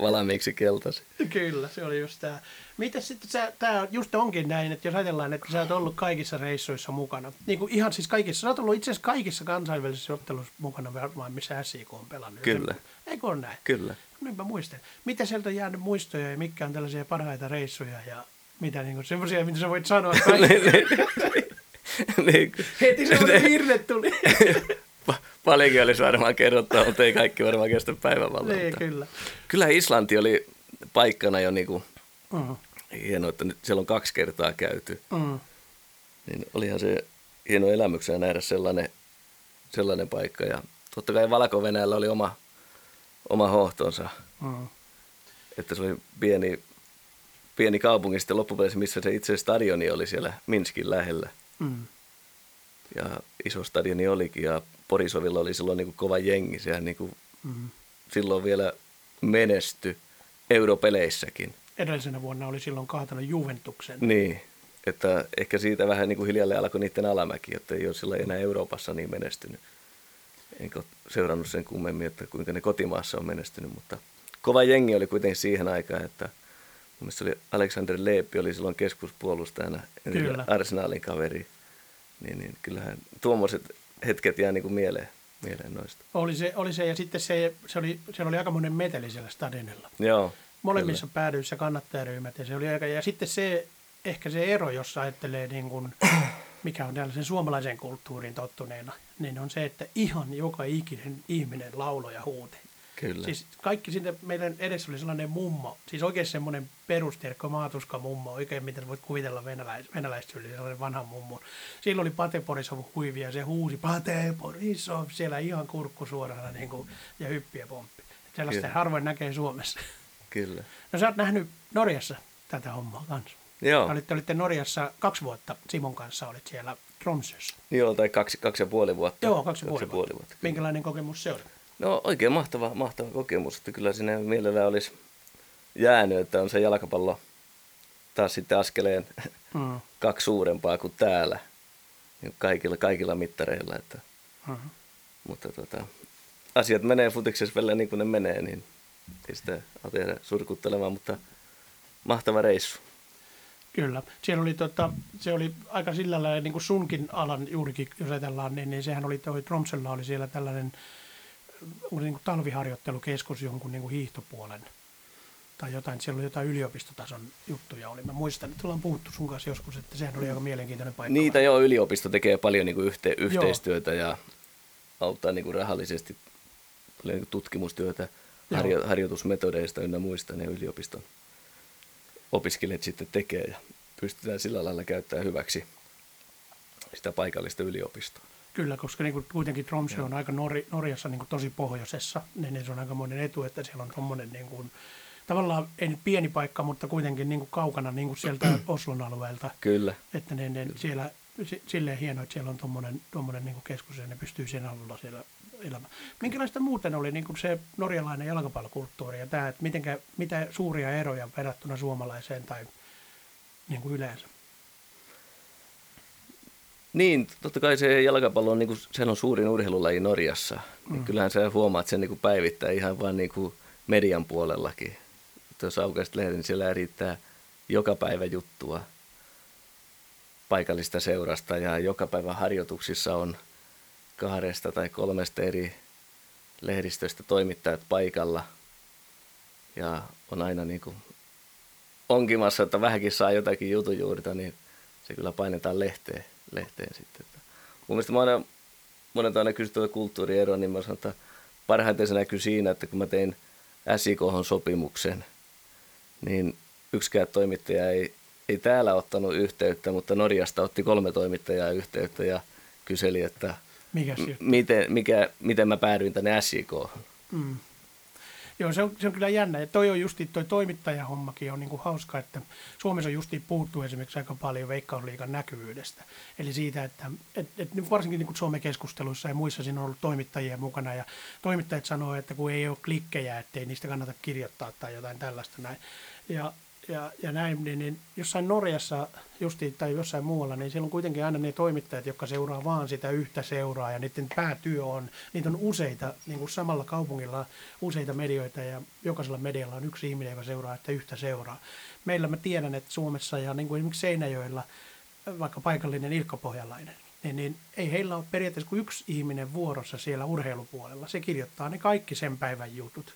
Valmiiksi keltasi. Kyllä, se oli just tämä. Mitäs sitten sä, tää just onkin näin, että jos ajatellaan, että sä oot ollut kaikissa reissuissa mukana, niin kuin ihan siis kaikissa, sä oot ollut itse asiassa kaikissa kansainvälisissä otteluissa mukana varmaan, missä SIK on pelannut. Kyllä. Eikö ole näin? Kyllä. Nyt mä muistan. Mitä sieltä on jäänyt muistoja ja mitkä on tällaisia parhaita reissuja ja mitä niin kuin, semmoisia, mitä sä voit sanoa. Kaikki. niin, Heti semmoinen virne tuli. pa- paljonkin olisi varmaan kerrottua, mutta ei kaikki varmaan kestä päivävallan. niin, kyllä. Kyllä Islanti oli paikkana jo niin kuin Mm. hienoa, että nyt siellä on kaksi kertaa käyty. Mm. Niin olihan se hieno elämyksenä nähdä sellainen, sellainen paikka. Ja totta kai valko oli oma, oma hohtonsa, Mm. että se oli pieni, pieni kaupunki sitten loppupeleissä, missä se itse stadioni oli siellä Minskin lähellä. Mm. Ja iso stadioni olikin ja Borisovilla oli silloin niin kuin kova jengi. Sehän niin kuin Mm. silloin vielä menesty europeleissäkin. Edellisenä vuonna oli silloin kaatanut Juventuksen. Niin, että ehkä siitä vähän niin kuin hiljalleen alkoi niiden alamäki, että ei ole sillä enää Euroopassa niin menestynyt. Enkä seurannut sen kummemmin, että kuinka ne kotimaassa on menestynyt, mutta kova jengi oli kuitenkin siihen aikaan, että mun mielestä oli Alexander Leepi oli silloin keskuspuolustajana, Kyllä. Arsenalin kaveri, niin, niin kyllähän tuommoiset hetket jää niin kuin mieleen, mieleen noista. Oli se, oli se, ja sitten se, se oli, siellä oli aikamoinen meteli siellä stadionilla. Joo, Molemmissa päädyissä kannattajaryhmät, ja se oli aika, ja sitten se, ehkä se ero, jos ajattelee niin kuin, mikä on tällaisen suomalaisen kulttuurin tottuneena, niin on se, että ihan joka ikinen ihminen lauloja huuti. Kyllä. Siis kaikki sinne meidän edessä oli sellainen mummo, siis oikein semmoinen perusterkko maatuska mummo, oikein mitä voit kuvitella venäläis, venäläistyyli, sellainen vanha mummo. Silloin oli Pate Borisov huivia ja se huusi Pate Borisov siellä ihan kurkku suorana niin kuin, ja hyppiä pomppi. Sellaista Kyllä. harvoin näkee Suomessa. kyllä. No sä oot nähnyt Norjassa tätä hommaa kanssa. Joo. Olitte, olitte Norjassa kaksi vuotta Simon kanssa, olit siellä Tromsössä. Joo, tai kaksi, kaksi ja puoli vuotta. Joo, kaksi ja puoli, vuotta. vuotta. kyllä. Minkälainen kokemus se oli? No oikein mahtava, mahtava kokemus, että kyllä sinne mielellään olisi jäänyt, että on se jalkapallo taas sitten askeleen Mm. kaksi suurempaa kuin täällä, niin kaikilla, kaikilla mittareilla. Että, Mm. mutta tota, asiat menee futiksessa välillä niin kuin ne menee, niin ei sitä tehdä surkuttelemaan, mutta mahtava reissu. Kyllä. Siellä oli, tota, se oli aika sillä lailla, niin kuin sunkin alan juurikin, jos ajatellaan, niin, niin sehän oli, toi Tromsella oli siellä tällainen oli niin kuin talviharjoittelukeskus jonkun niin kuin hiihtopuolen tai jotain, siellä oli jotain yliopistotason juttuja oli. Mä muistan, että ollaan puhuttu sun kanssa joskus, että sehän oli aika mielenkiintoinen paikka. Niitä jo yliopisto tekee paljon niin kuin yhte, yhteistyötä ja auttaa niin kuin rahallisesti paljon niin kuin tutkimustyötä Joo. harjo, harjoitusmetodeista ynnä muista ne yliopiston opiskelijat sitten tekee ja pystytään sillä lailla käyttämään hyväksi sitä paikallista yliopistoa. Kyllä, koska niin kuin kuitenkin Tromsø on aika Nor- Norjassa niin kuin tosi pohjoisessa, niin se on aika monen etu, että siellä on tuommoinen niin kuin, tavallaan ei nyt pieni paikka, mutta kuitenkin niin kuin kaukana niin kuin sieltä Oslon alueelta, Kyllä, että ne, ne siellä si- silleen hienoa, että siellä on tuommoinen, tuommoinen niin kuin keskus ja ne pystyy sen avulla siellä elämään. Minkälaista muuten oli niin kuin se norjalainen jalkapallokulttuuri ja tämä, että mitenkä, mitä suuria eroja verrattuna suomalaiseen tai niin kuin yleensä? Niin, totta kai se jalkapallo on, niin kuin, sehän on suurin urheilulaji Norjassa. Mm. Niin kyllähän sä huomaat sen niin kuin päivittää ihan vaan niin kuin median puolellakin. Jos aukaiset lehden, niin siellä riittää joka päivä juttua paikallista seurasta ja joka päivä harjoituksissa on kahdesta tai kolmesta eri lehdistöstä toimittajat paikalla. Ja on aina niin kuin onkimassa, että vähänkin saa jotakin jutujuurta, niin se kyllä painetaan lehteen, lehteen sitten. Että mun mielestä mä aina, monet aina kysyt tuota kulttuurieroa, niin mä sanon, että parhaiten se näkyy siinä, että kun mä tein SIK-sopimuksen, niin yksikään toimittaja ei, ei täällä ottanut yhteyttä, mutta Norjasta otti kolme toimittajaa yhteyttä ja kyseli, että m- miten, mikä, miten mä päädyin tänne SIK. Mm. Joo, se on, se on kyllä jännä. Ja toi on justi, toi toimittajahommakin on niinku hauska, että Suomessa on justi puhuttu esimerkiksi aika paljon veikkausliikan näkyvyydestä. Eli siitä, että et, et varsinkin niinku Suomen-keskusteluissa ja muissa siinä on ollut toimittajia mukana. Ja toimittajat sanoo, että kun ei ole klikkejä, ettei niistä kannata kirjoittaa tai jotain tällaista näin. Ja, ja, ja näin, niin, niin jossain Norjassa justi, tai jossain muualla, niin siellä on kuitenkin aina ne toimittajat, jotka seuraa vaan sitä yhtä seuraa, ja niiden päätyö on, niitä on useita, niin kuin samalla kaupungilla useita medioita, ja jokaisella medialla on yksi ihminen, joka seuraa että yhtä seuraa. Meillä mä tiedän, että Suomessa ja niin kuin esimerkiksi Seinäjoella, vaikka paikallinen Ilkka Pohjalainen, niin, niin ei heillä ole periaatteessa kuin yksi ihminen vuorossa siellä urheilupuolella. Se kirjoittaa ne kaikki sen päivän jutut.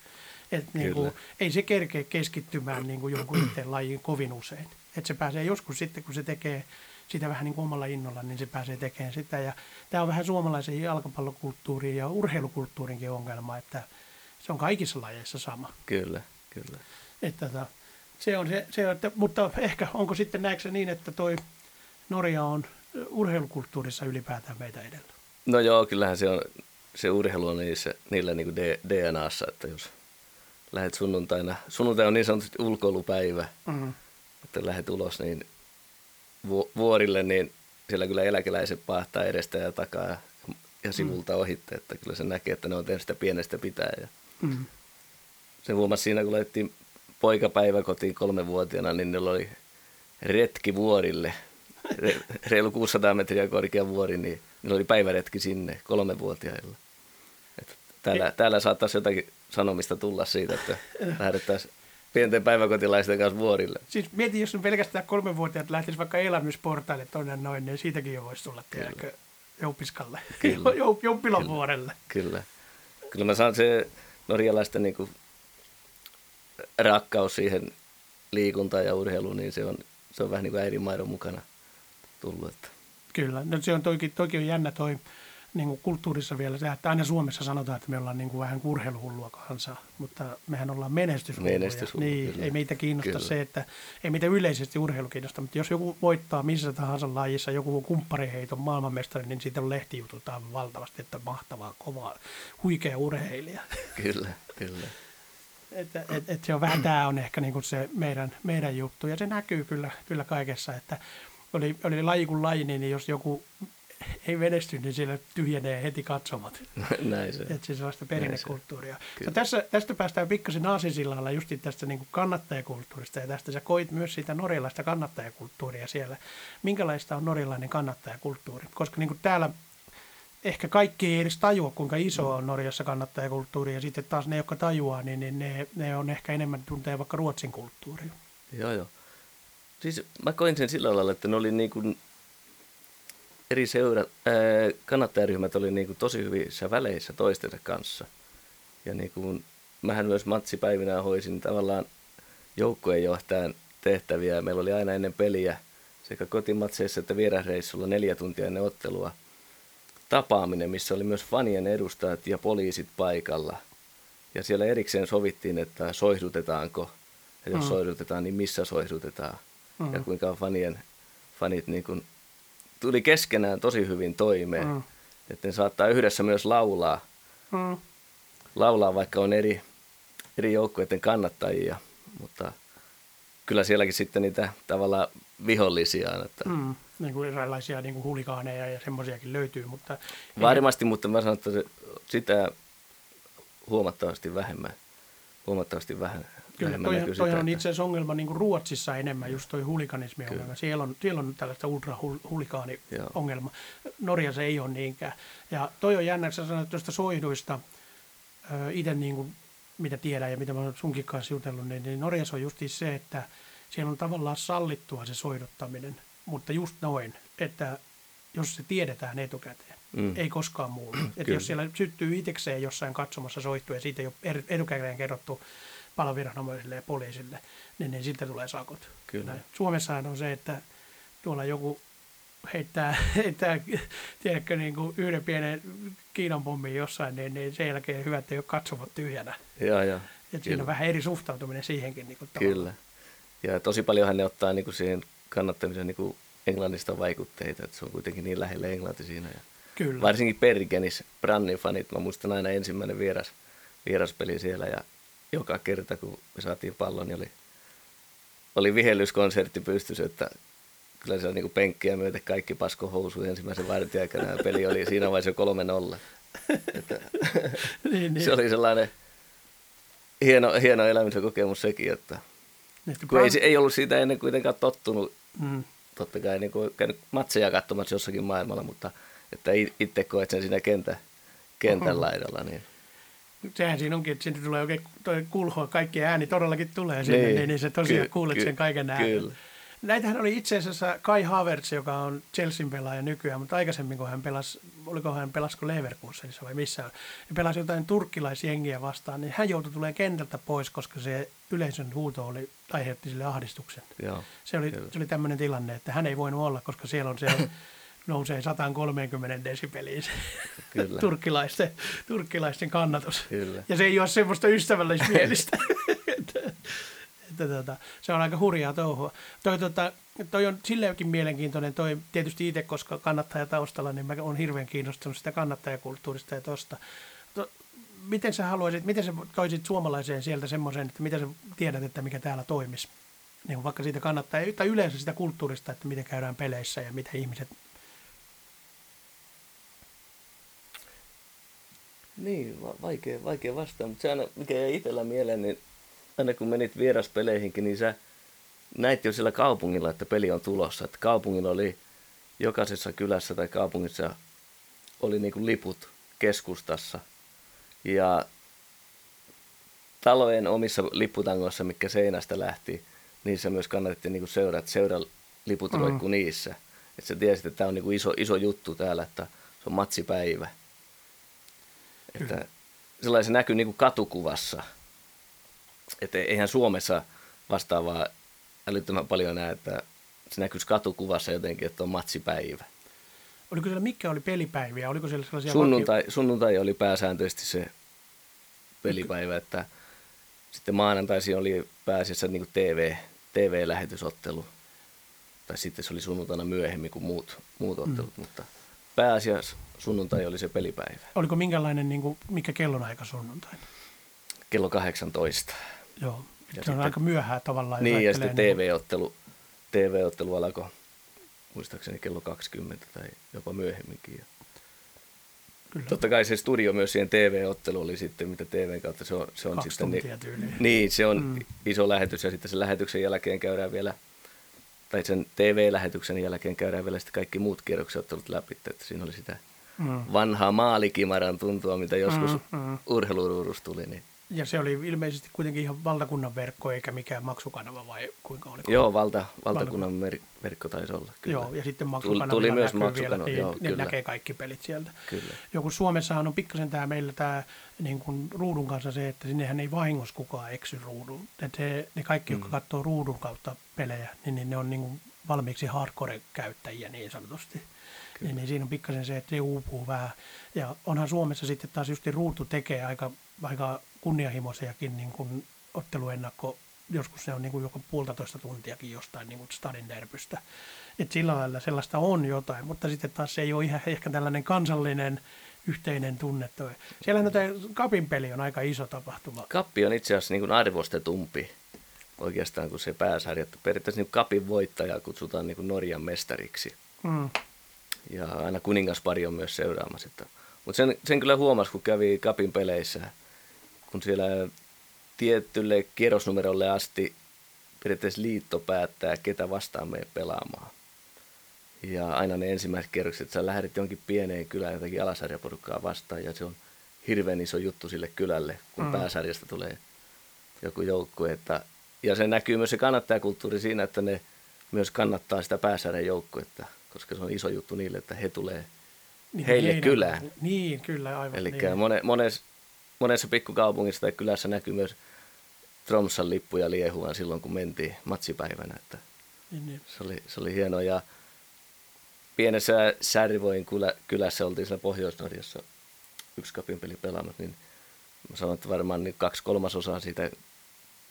Et niin kuin, ei se kerkeä keskittymään niin kuin jonkun yhteen lajiin kovin usein. Et se pääsee joskus sitten, kun se tekee sitä vähän niin kuin omalla innolla, niin se pääsee tekemään sitä. Ja tämä on vähän suomalaisen jalkapallokulttuurin ja urheilukulttuurinkin ongelma, että se on kaikissa lajeissa sama. Kyllä, kyllä. Että, tota, se on se, se että, mutta ehkä onko sitten näetkö niin, että toi Norja on urheilukulttuurissa ylipäätään meitä edellä? No joo, kyllähän se on, se urheilu on niissä, niillä niin DNAssa, että jos lähdet sunnuntaina, sunnuntai on niin sanotusti ulkoilupäivä, mm-hmm. että lähdet ulos niin vuorille, niin siellä kyllä eläkeläiset pahtaa edestä ja takaa ja, ja sivulta mm. ohitte, että kyllä se näkee, että ne on tehnyt sitä pienestä pitää. Ja mm. Se huomasi siinä, kun laitettiin poikapäivä kotiin kolmevuotiaana, niin niillä oli retki vuorille, Re, reilu 600 metriä korkea vuori, niin niillä oli päiväretki sinne kolmevuotiailla. Täällä, täällä saattaisi jotakin sanomista tulla siitä, että lähdettäisiin pienten päiväkotilaisten kanssa vuorille. Siis mieti, jos on pelkästään kolmenvuotiaat lähtisi vaikka elämysportaille tuonne noin, niin siitäkin jo voisi tulla tiedäkö, jouppiskalle, Kyllä. Jouppilan vuorelle. Kyllä. Kyllä mä saan se norjalaisten niin kuin, rakkaus siihen liikuntaan ja urheiluun, niin se on, se on vähän niin kuin äidinmaidon mukana tullut. Että. Kyllä, no se on toki, toki on jännä toi niin kuin kulttuurissa vielä se, että aina Suomessa sanotaan, että me ollaan niin kuin vähän urheiluhullua kansaa, mutta mehän ollaan menestyshulluja. Menestyshulluja niin, kyllä. ei meitä kiinnosta kyllä. se, että ei meitä yleisesti urheilu kiinnosta, mutta jos joku voittaa missä tahansa lajissa, joku on kumppariheiton maailmanmestari, niin siitä on lehtijutut aivan valtavasti, että mahtavaa, kovaa, huikea urheilija. Kyllä, kyllä. että et, et se on vähän, tämä on ehkä niin kuin se meidän, meidän juttu, ja se näkyy kyllä, kyllä kaikessa, että oli, oli laji kuin laji, niin jos joku ei menesty, niin siellä tyhjenee heti katsomat. Näin se. Että se on sellaista perinnekulttuuria. Tässä, tästä päästään pikkasen aasisillalla just tästä niin kuin kannattajakulttuurista ja tästä sä koit myös siitä norjalaista kannattajakulttuuria siellä. Minkälaista on norjalainen kannattajakulttuuri? Koska niin kuin täällä ehkä kaikki ei edes tajua, kuinka iso on Norjassa kannattajakulttuuri ja sitten taas ne, jotka tajuaa, niin, niin ne, ne on ehkä enemmän tuntee vaikka Ruotsin kulttuuria. Joo, joo. Siis mä koin sen sillä lailla, että ne oli niin kuin eri seura, ää, kannattajaryhmät oli niin kuin tosi hyvissä väleissä toistensa kanssa. Ja niin kuin, mähän myös matsipäivinä hoisin tavallaan joukkueenjohtajan tehtäviä. Meillä oli aina ennen peliä sekä kotimatseissa että vierasreissulla neljä tuntia ennen ottelua tapaaminen, missä oli myös fanien edustajat ja poliisit paikalla. Ja siellä erikseen sovittiin, että soihdutetaanko, ja jos mm. soihdutetaan, niin missä soihdutetaan. Mm. Ja kuinka fanien, fanit niin kuin tuli keskenään tosi hyvin toimeen. Mm. Että ne saattaa yhdessä myös laulaa. Mm. Laulaa, vaikka on eri, eri joukkueiden kannattajia, mutta kyllä sielläkin sitten niitä tavallaan vihollisia on. Että... Mm. Niin kuin erilaisia niin kuin hulikaaneja ja semmoisiakin löytyy, mutta... Varmasti, mutta mä sanon, että sitä huomattavasti vähemmän. Huomattavasti vähän, Kyllä, toi, toi on itse asiassa ongelma niin kuin Ruotsissa enemmän, just toi hulikanismi ongelma. Siellä on, siellä on tällaista ultrahulikaani-ongelma. Norjassa ei ole niinkään. Ja toi on jännä, että sä sanoit tuosta soihduista, itse niin kuin, mitä tiedän ja mitä mä oon sunkin kanssa jutellut, niin, niin Norjassa on just se, että siellä on tavallaan sallittua se soiduttaminen, mutta just noin, että jos se tiedetään etukäteen, mm. ei koskaan muu. Että jos siellä syttyy itsekseen jossain katsomassa soihtua ja siitä ei ole er-, etukäteen kerrottu paloviranomaisille ja poliisille, niin, niin sitten tulee sakot. Kyllä. Suomessahan on se, että tuolla joku heittää, heittää tiedätkö, niin kuin yhden pienen Kiinan pommin jossain, niin, niin sen jälkeen hyvä, että ei ole katsomot tyhjänä. Joo, joo. Että siinä on vähän eri suhtautuminen siihenkin. Niin kuin Kyllä. Ja tosi paljonhan ne ottaa niin kuin siihen kannattamiseen niin kuin englannista vaikutteita, että se on kuitenkin niin lähellä englanti siinä. Ja Kyllä. Varsinkin Pergenis, Brannin fanit, mä muistan aina ensimmäinen vieras, vieraspeli siellä ja joka kerta, kun me saatiin pallon, niin oli, oli vihellyskonsertti pystyssä, että kyllä se on niin penkkiä myöten kaikki pasko housuun ensimmäisen vartin aikana ja peli oli siinä vaiheessa kolme nolla. Niin, niin. Se oli sellainen hieno, hieno elämisen kokemus sekin, että niin, kun ei, ei ollut siitä ennen kuitenkaan tottunut, mm. totta kai niin kuin käynyt matseja katsomassa jossakin maailmalla, mutta että itse koet sen siinä kentä, kentän Oho. laidalla, niin sehän siinä onkin, että sinne tulee oikein toi kulhoa, kaikki ääni todellakin tulee sinne, niin, niin, niin se tosiaan ky- kuulet ky- sen kaiken äänen. Kyllä. Näitähän oli itse asiassa Kai Havertz, joka on Chelsean pelaaja nykyään, mutta aikaisemmin kun hän pelasi, oliko hän pelasko Leverkusenissa vai missä, ja pelasi jotain turkkilaisjengiä vastaan, niin hän joutui tulemaan kentältä pois, koska se yleisön huuto oli, aiheutti sille ahdistuksen. Joo, se oli, se oli tämmöinen tilanne, että hän ei voinut olla, koska siellä on se nousee 130 desibeliin se Kyllä. turkkilaisten, turkkilaisten kannatus. Kyllä. Ja se ei ole semmoista ystävällismielistä. että, että, tota, se on aika hurjaa touhua. Toi, tota, toi on silleenkin mielenkiintoinen, toi tietysti itse, koska kannattaja taustalla, niin mä oon hirveän kiinnostunut sitä kannattajakulttuurista ja tosta. To, miten sä haluaisit, miten sä toisit suomalaiseen sieltä semmoisen, että mitä sä tiedät, että mikä täällä toimisi? Niin vaikka siitä kannattaa, tai yleensä sitä kulttuurista, että miten käydään peleissä ja miten ihmiset Niin, va- vaikea, vaikea vastaa, mutta se aina, mikä jäi itsellä mieleen, niin aina kun menit vieraspeleihinkin, niin sä näit jo siellä kaupungilla, että peli on tulossa. Että kaupungilla oli jokaisessa kylässä tai kaupungissa oli niin kuin liput keskustassa. Ja talojen omissa lipputangoissa, mikä seinästä lähti, niissä myös kannattiin niin seurata, että seura liput mm. niissä. Että sä tiesit, että tämä on niin kuin iso, iso juttu täällä, että se on matsipäivä. Että sellainen se näkyy niin kuin katukuvassa. Että eihän Suomessa vastaavaa älyttömän paljon näe, että se näkyisi katukuvassa jotenkin, että on matsipäivä. Oliko siellä, mikä oli pelipäiviä? Oliko siellä sellaisia sunnuntai, vaki... sunnuntai oli pääsääntöisesti se pelipäivä, että sitten maanantaisin oli pääasiassa niin kuin TV, TV-lähetysottelu. Tai sitten se oli sunnuntaina myöhemmin kuin muut, muut ottelut, mm. mutta pääasiassa sunnuntai oli se pelipäivä. Oliko minkälainen, niin kuin, mikä kellonaika sunnuntaina? Kello 18. Joo, ja se sitten, on aika myöhää tavallaan. Niin, ja sitten TV-ottelu, TV-ottelu alkoi muistaakseni kello 20 tai jopa myöhemminkin. Kyllä. Totta kai se studio myös siihen TV-ottelu oli sitten, mitä TVn kautta se on, se on Kaksi sitten. Niin, tyyliin. niin, se on mm. iso lähetys ja sitten sen lähetyksen jälkeen käydään vielä, tai sen TV-lähetyksen jälkeen käydään vielä sitten kaikki muut kierrokset ottelut läpi, että siinä oli sitä mm. vanhaa maalikimaran tuntua, mitä joskus mm, mm. urheiluruudussa tuli. Niin. Ja se oli ilmeisesti kuitenkin ihan valtakunnan verkko eikä mikään maksukanava vai kuinka oli? Joo, valta, valtakunnan mer- verkko taisi olla. Kyllä. Joo, ja sitten maksukanava tuli, tuli myös maksukanava, vielä, niin joo, ne kyllä. näkee kaikki pelit sieltä. Kyllä. Joku Suomessahan on pikkasen tämä meillä tämä niin kuin ruudun kanssa se, että sinnehän ei vahingossa kukaan eksy ruudun. Että ne kaikki, mm. jotka katsoo ruudun kautta pelejä, niin, niin ne on niin kuin valmiiksi hardcore-käyttäjiä niin sanotusti. Niin, niin siinä on pikkasen se, että se uupuu vähän. Ja onhan Suomessa sitten taas just ruutu tekee aika, aika kunnianhimoisiakin niin kuin otteluennakko joskus se on niin kuin joko puolitoista tuntiakin jostain niin kuin stadin derbystä. Että sillä lailla sellaista on jotain, mutta sitten taas se ei ole ihan ehkä tällainen kansallinen yhteinen tunne. Siellä on kapin peli on aika iso tapahtuma. Kappi on itse asiassa niin kuin arvostetumpi oikeastaan kuin se pääsarja. Periaatteessa niin kapin voittaja kutsutaan niin kuin Norjan mestariksi. Mm ja aina kuningaspari on myös seuraamassa. Mutta sen, sen kyllä huomasi, kun kävi kapin peleissä, kun siellä tiettylle kierrosnumerolle asti periaatteessa liitto päättää, ketä vastaan me pelaamaan. Ja aina ne ensimmäiset kierrokset, että sä lähdet jonkin pieneen kylään jotakin alasarjaporukkaa vastaan, ja se on hirveän iso juttu sille kylälle, kun mm. pääsarjasta tulee joku joukkue. Että, ja se näkyy myös se kannattajakulttuuri siinä, että ne myös kannattaa sitä pääsarjan joukkuetta koska se on iso juttu niille, että he tulee niin, heille heidän, kylään. Niin, kyllä, aivan. Eli niin. Mone, monessa, monessa pikkukaupungissa tai kylässä näkyy myös Tromsan lippuja liehuvan silloin, kun mentiin matsipäivänä. Että niin, niin. Se, oli, se oli hienoa. Ja pienessä Särvoin kylä, kylässä oltiin siellä Pohjois-Norjassa yksi kapin peli pelannut, niin mä sanon, että varmaan niin kaksi kolmasosaa siitä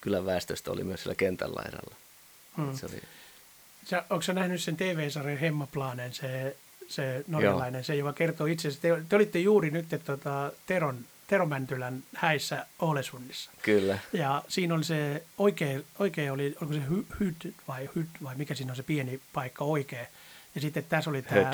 kylän väestöstä oli myös siellä kentän laidalla. Hmm. Se oli Sä, onko sä nähnyt sen TV-sarjan Hemmaplanen, se, se norjalainen, Joo. se joka kertoo itse asiassa, te, te olitte juuri nyt tota, Teron, Teromäntylän häissä Olesunnissa. Kyllä. Ja siinä oli se oikea, oikea oli, onko se hy, vai hyt vai mikä siinä on se pieni paikka oikea. Ja sitten tässä oli tämä,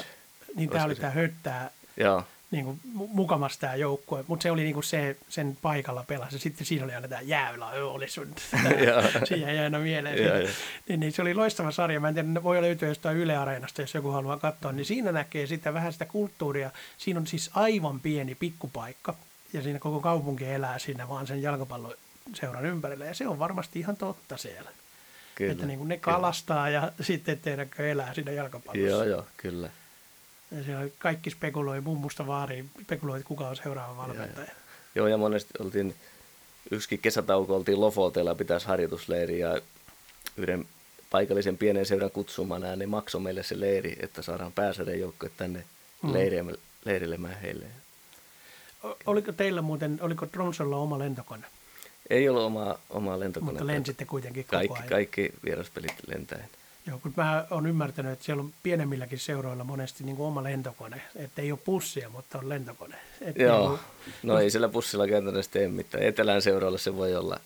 niin tämä oli tämä höttää, Joo niin kuin, mukamas tämä joukkue, mutta se oli niin kuin se, sen paikalla pelasi. Sitten siinä oli aina tämä jäävillä oli sun. Siihen jäi aina mieleen. Ja, ja. Niin, niin, se oli loistava sarja. Mä en tiedä, voi löytyä jostain Yle Areenasta, jos joku haluaa katsoa. Niin siinä näkee sitä vähän sitä kulttuuria. Siinä on siis aivan pieni pikkupaikka. Ja siinä koko kaupunki elää siinä vaan sen jalkapalloseuran ympärillä. Ja se on varmasti ihan totta siellä. Kyllä, että niin kuin ne kyllä. kalastaa ja sitten tehdäänkö elää siinä jalkapallossa. Joo, joo, kyllä. Ja siellä kaikki spekuloi, mummusta vaariin, spekuloi, että kuka on seuraava valmentaja. Joo, ja monesti oltiin, yksikin kesätauko oltiin Lofotella, pitäisi harjoitusleiri ja yhden paikallisen pienen seuran kutsumana, ne maksoi meille se leiri, että saadaan pääsarjan joukkoja tänne Mm. leirille, leirillemään heille. O- Oliko teillä muuten, oliko Tromsolla oma lentokone? Ei ollut omaa, omaa lentokonetta. Mutta lensitte kuitenkin koko kaikki, ajan. kaikki vieraspelit lentäen. Joo, kun mä oon ymmärtänyt, että siellä on pienemmilläkin seuroilla monesti niin kuin oma lentokone. Että ei ole pussia, mutta on lentokone. Et Joo, Niin kuin, no ei sillä bussilla käytännössä tee mitään. Etelän seuralla se voi olla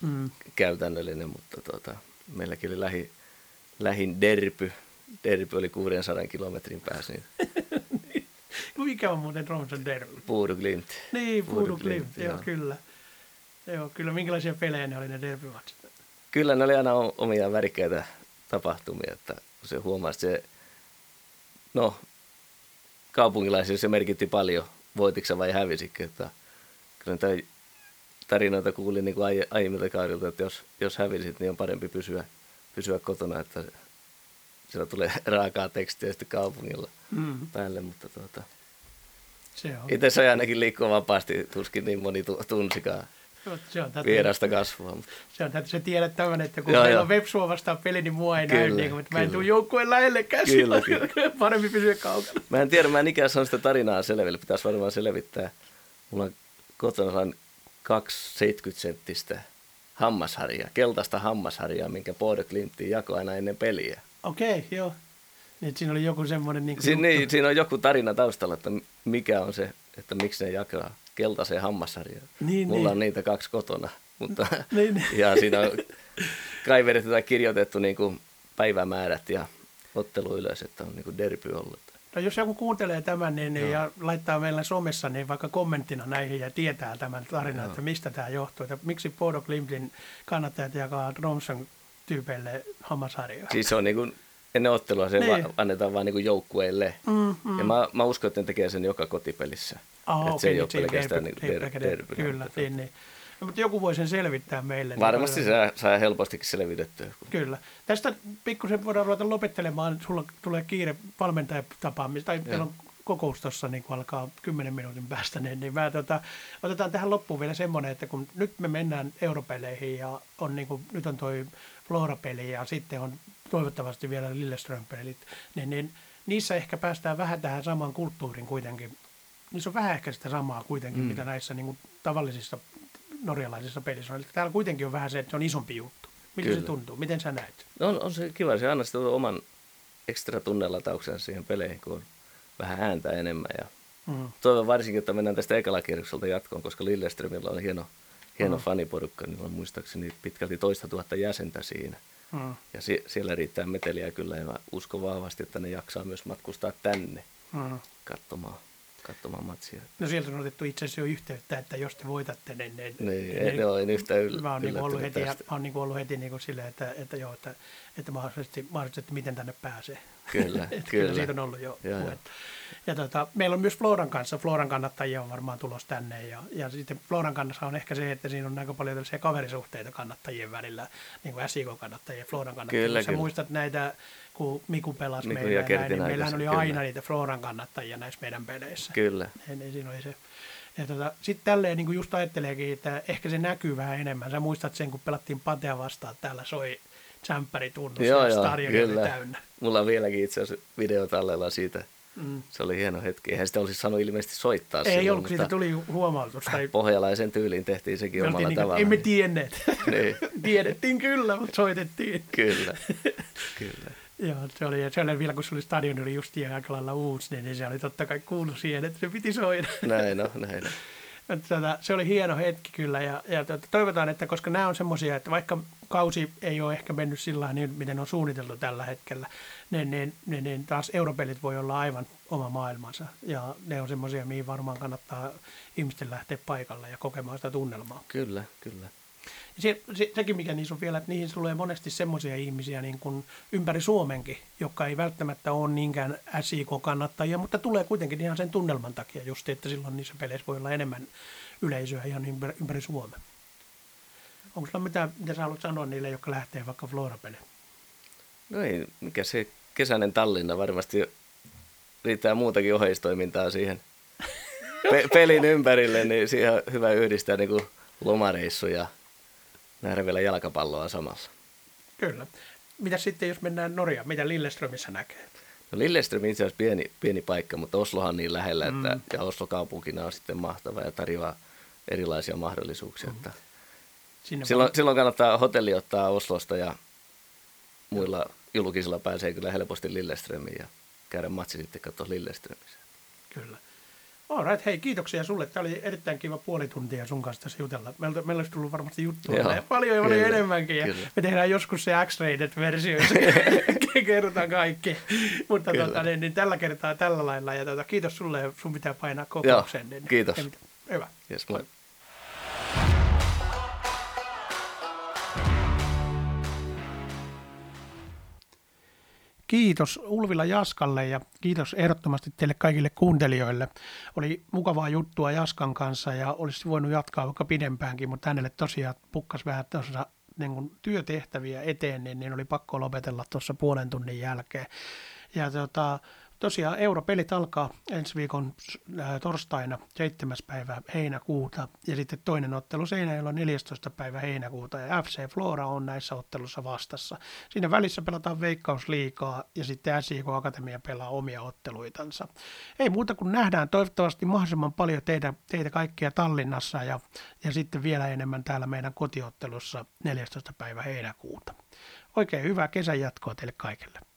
mm, käytännöllinen, mutta tuota, meilläkin oli lähi, lähin Derpy. Derpy oli 600 kilometrin päässä, niin mikä on muuten Tromson Derby? Puudu Glimt. Niin, Voodoo Glimt, Glimt, joo, joo. kyllä. Joo, kyllä. Minkälaisia pelejä ne oli ne derbymatsit? Kyllä ne oli aina omia värikkäitä tapahtumia, että kun se huomaa, että se, no, kaupunkilaisille se merkitti paljon, voititko vai hävisikö, että kyllä niitä tarinoita kuulin niin kuin aie- aiemmilta kaudelta, että jos, jos hävisit, niin on parempi pysyä, pysyä kotona, että siellä tulee raakaa tekstiä sitten kaupungilla Mm, päälle, mutta tuota, se on. itse sai ainakin liikkua vapaasti, tuskin niin moni tu- tunsikaan Se vierasta kasvua. Se on tätä, se tiedät tämän, että kun Joo, meillä joo. on Websua vastaan peli, niin mua ei näy, Kyllä, niin kuin, että mä en kyllä. tule joukkueen lähellekään. Kyllä, silloin. Parempi pysyä kaukana. Mä en tiedä, mä en ikään sitä tarinaa selville. Pitäisi varmaan selvittää. Mulla on kotona sain kaksi 70 senttistä hammasharjaa, keltaista hammasharjaa, minkä Bordeaux Glimtiin jakoi aina ennen peliä. Okei, okay, joo. Niin, siinä oli joku semmoinen niin Si- niin, siinä on joku tarina taustalla, että mikä on se, että miksi ne jakaa keltaiseen hammasharjaan. Niin, Mulla niin. on niitä kaksi kotona. Mutta, Niin, niin. ja siinä on kaiverettu tai kirjoitettu niin kuin päivämäärät ja ottelu ylös, että on niin kuin derby ollut. No jos joku kuuntelee tämän niin, niin, ja laittaa meillä somessa niin vaikka kommenttina näihin ja tietää tämän tarinan, Joo. että mistä tämä johtuu, että miksi Bodo Glimtin kannattajat jakaa Tromson tyypeille hammasharjoja. Siis se on niin kuin, ennen ottelua se Niin. va- annetaan vaan niin kuin joukkueille. Mm, mm. Ja mä, mä uskon, että ne tekee sen joka kotipelissä. Ah, että se okei, ei ole pelkästään derby- niin derby- der, derby- derby. Kyllä, niin, niin. No, mutta joku voi sen selvittää meille. niin Varmasti paljon- se saa helpostikin selvitettyä. Kyllä. Tästä pikkusen voidaan ruveta lopettelemaan. Sulla tulee kiire valmentajatapaamista, tai meillä on kokous tuossa niin kun alkaa 10 minuutin päästä, niin, niin mä, tota, otetaan tähän loppuun vielä semmoinen, että kun nyt me mennään europeleihin ja on niin kuin, nyt on toi Flora-peli ja sitten on toivottavasti vielä Lilleström-pelit, niin, niin niissä ehkä päästään vähän tähän samaan kulttuuriin kuitenkin. Niissä on vähän ehkä sitä samaa kuitenkin, mm. mitä näissä niin kuin, tavallisissa norjalaisissa pelissä on. Eli täällä kuitenkin on vähän se, että se on isompi juttu. Miltä se Kyllä. tuntuu? Miten sä näet? No on, on se kiva, se anna sitä oman ekstra tunnelatauksensa siihen peleihin, kun on vähän ääntä enemmän. Ja Mm. toivon varsinkin, että mennään tästä ekalla kierrokselta jatkoon, koska Lilleströmillä on hieno, hieno Mm. faniporukka, niin on muistaakseni pitkälti toista tuhatta jäsentä siinä. Mm. Ja sie- siellä riittää meteliä kyllä, ja mä uskon vahvasti, että ne jaksaa myös matkustaa tänne Mm. katsomaan, katsomaan matsia. No sieltä on otettu itse asiassa jo yhteyttä, että jos te voitatte, niin... niin, Niin, ei, ne on yhtä yl- Mä oon niin ollut heti, mä oon niin ollut heti niin silleen, että, että joo, että, että mahdollisesti, mahdollisesti, miten tänne pääsee. Kyllä, Että kyllä. siitä on ollut jo Joo, joo. puhetta. Ja tota, meillä on myös Floran kanssa, Floran kannattajia on varmaan tulos tänne, ja, ja sitten Floran kannassa on ehkä se, että siinä on aika paljon tällaisia kaverisuhteita kannattajien välillä, niin kuin SIK-kannattajia ja Floran kannattajia. Kyllä, Jos sä kyllä. muistat näitä, kun Miku pelasi Miku meillä, ja ja näin, niin meillähän oli aikaisemmin, aina kyllä. niitä Floran kannattajia näissä meidän peleissä. Kyllä. Niin, niin siinä oli se. Ja tota, sitten tälleen niin kuin just ajatteleekin, että ehkä se näkyy vähän enemmän. Sä muistat sen, kun pelattiin Patea vastaan, täällä soi tsemppäri tunnus Joo, ja joo, stadioni oli täynnä. Mulla on vieläkin itse asiassa video tallella siitä. Mm. Se oli hieno hetki. Eihän sitä olisi saanut ilmeisesti soittaa Ei silloin, ollut, siitä tuli huomautus. Tai pohjalaisen tyyliin tehtiin sekin me omalla niin emme tienneet. Niin. Tiedettiin kyllä, mutta soitettiin. Kyllä, kyllä. Joo, se oli, ja se oli vielä, kun se oli stadioni oli just aika lailla uusi, niin, se oli totta kai kuullut siihen, että se piti soida. Näin on, näin on. Tätä, se oli hieno hetki kyllä ja, ja tota, toivotaan, että koska nämä on semmoisia, että vaikka kausi ei ole ehkä mennyt sillä niin, miten on suunniteltu tällä hetkellä, niin, niin, niin, niin taas europelit voi olla aivan oma maailmansa ja ne on semmoisia, mihin varmaan kannattaa ihmisten lähteä paikalle ja kokemaan sitä tunnelmaa. Kyllä, kyllä. Se, se, sekin, mikä niissä on vielä, että niihin tulee monesti semmoisia ihmisiä niin kuin ympäri Suomenkin, jotka ei välttämättä ole niinkään SIK-kannattajia, mutta tulee kuitenkin ihan sen tunnelman takia just, että silloin niissä peleissä voi olla enemmän yleisöä ihan ympäri, ympäri Suomea. Onko sulla mitään, mitä sä haluat sanoa niille, jotka lähtee vaikka Florapelle? No ei, mikä se kesäinen Tallinna varmasti riittää muutakin oheistoimintaa siihen pe- pelin ympärille, niin siihen on hyvä yhdistää niin kuin lomareissu ja nähdä vielä jalkapalloa samalla. Kyllä. Mitä sitten, jos mennään Norjaan? Mitä Lilleströmissä näkee? No Lilleström itse asiassa pieni, pieni paikka, mutta Oslohan on niin lähellä, että, mm. ja Oslo kaupunkina on sitten mahtava ja tarjoaa erilaisia mahdollisuuksia. Mm. Että Sinne silloin, vaan... silloin kannattaa hotelli ottaa Oslosta ja muilla julkisilla pääsee kyllä helposti Lilleströmiin ja käydä matsi sitten katsoa Lilleströmissä. Kyllä. Alright, hei kiitoksia sulle. Tämä oli erittäin kiva puoli tuntia sun kanssa tässä jutella. Meillä, meillä olisi tullut varmasti juttua Joo, paljon ja paljon enemmänkin. Ja me tehdään joskus se X-rated versio, jossa kerrotaan kaikki. Mutta tota, niin, niin, tällä kertaa tällä lailla. Ja tota, kiitos sulle ja sun pitää painaa kokoukseen. Joo, kiitos. Hyvä. Yes, moi. Kiitos Ulvilla Jaskalle ja kiitos ehdottomasti teille kaikille kuuntelijoille. Oli mukavaa juttua Jaskan kanssa ja olisi voinut jatkaa vaikka pidempäänkin, mutta hänelle tosiaan pukkas vähän tuossa niin työtehtäviä eteen, niin, niin oli pakko lopetella tuossa puolen tunnin jälkeen. Ja tota, Tosiaan europelit alkaa ensi viikon äh, torstaina 7. päivä heinäkuuta ja sitten toinen ottelu Seinäjoella 14. päivä heinäkuuta ja FC Flora on näissä ottelussa vastassa. Siinä välissä pelataan veikkausliikaa ja sitten SIK Akatemia pelaa omia otteluitansa. Ei muuta kuin nähdään toivottavasti mahdollisimman paljon teitä, teitä kaikkia Tallinnassa ja, ja sitten vielä enemmän täällä meidän kotiottelussa 14. päivä heinäkuuta. Oikein hyvää kesän jatkoa teille kaikille.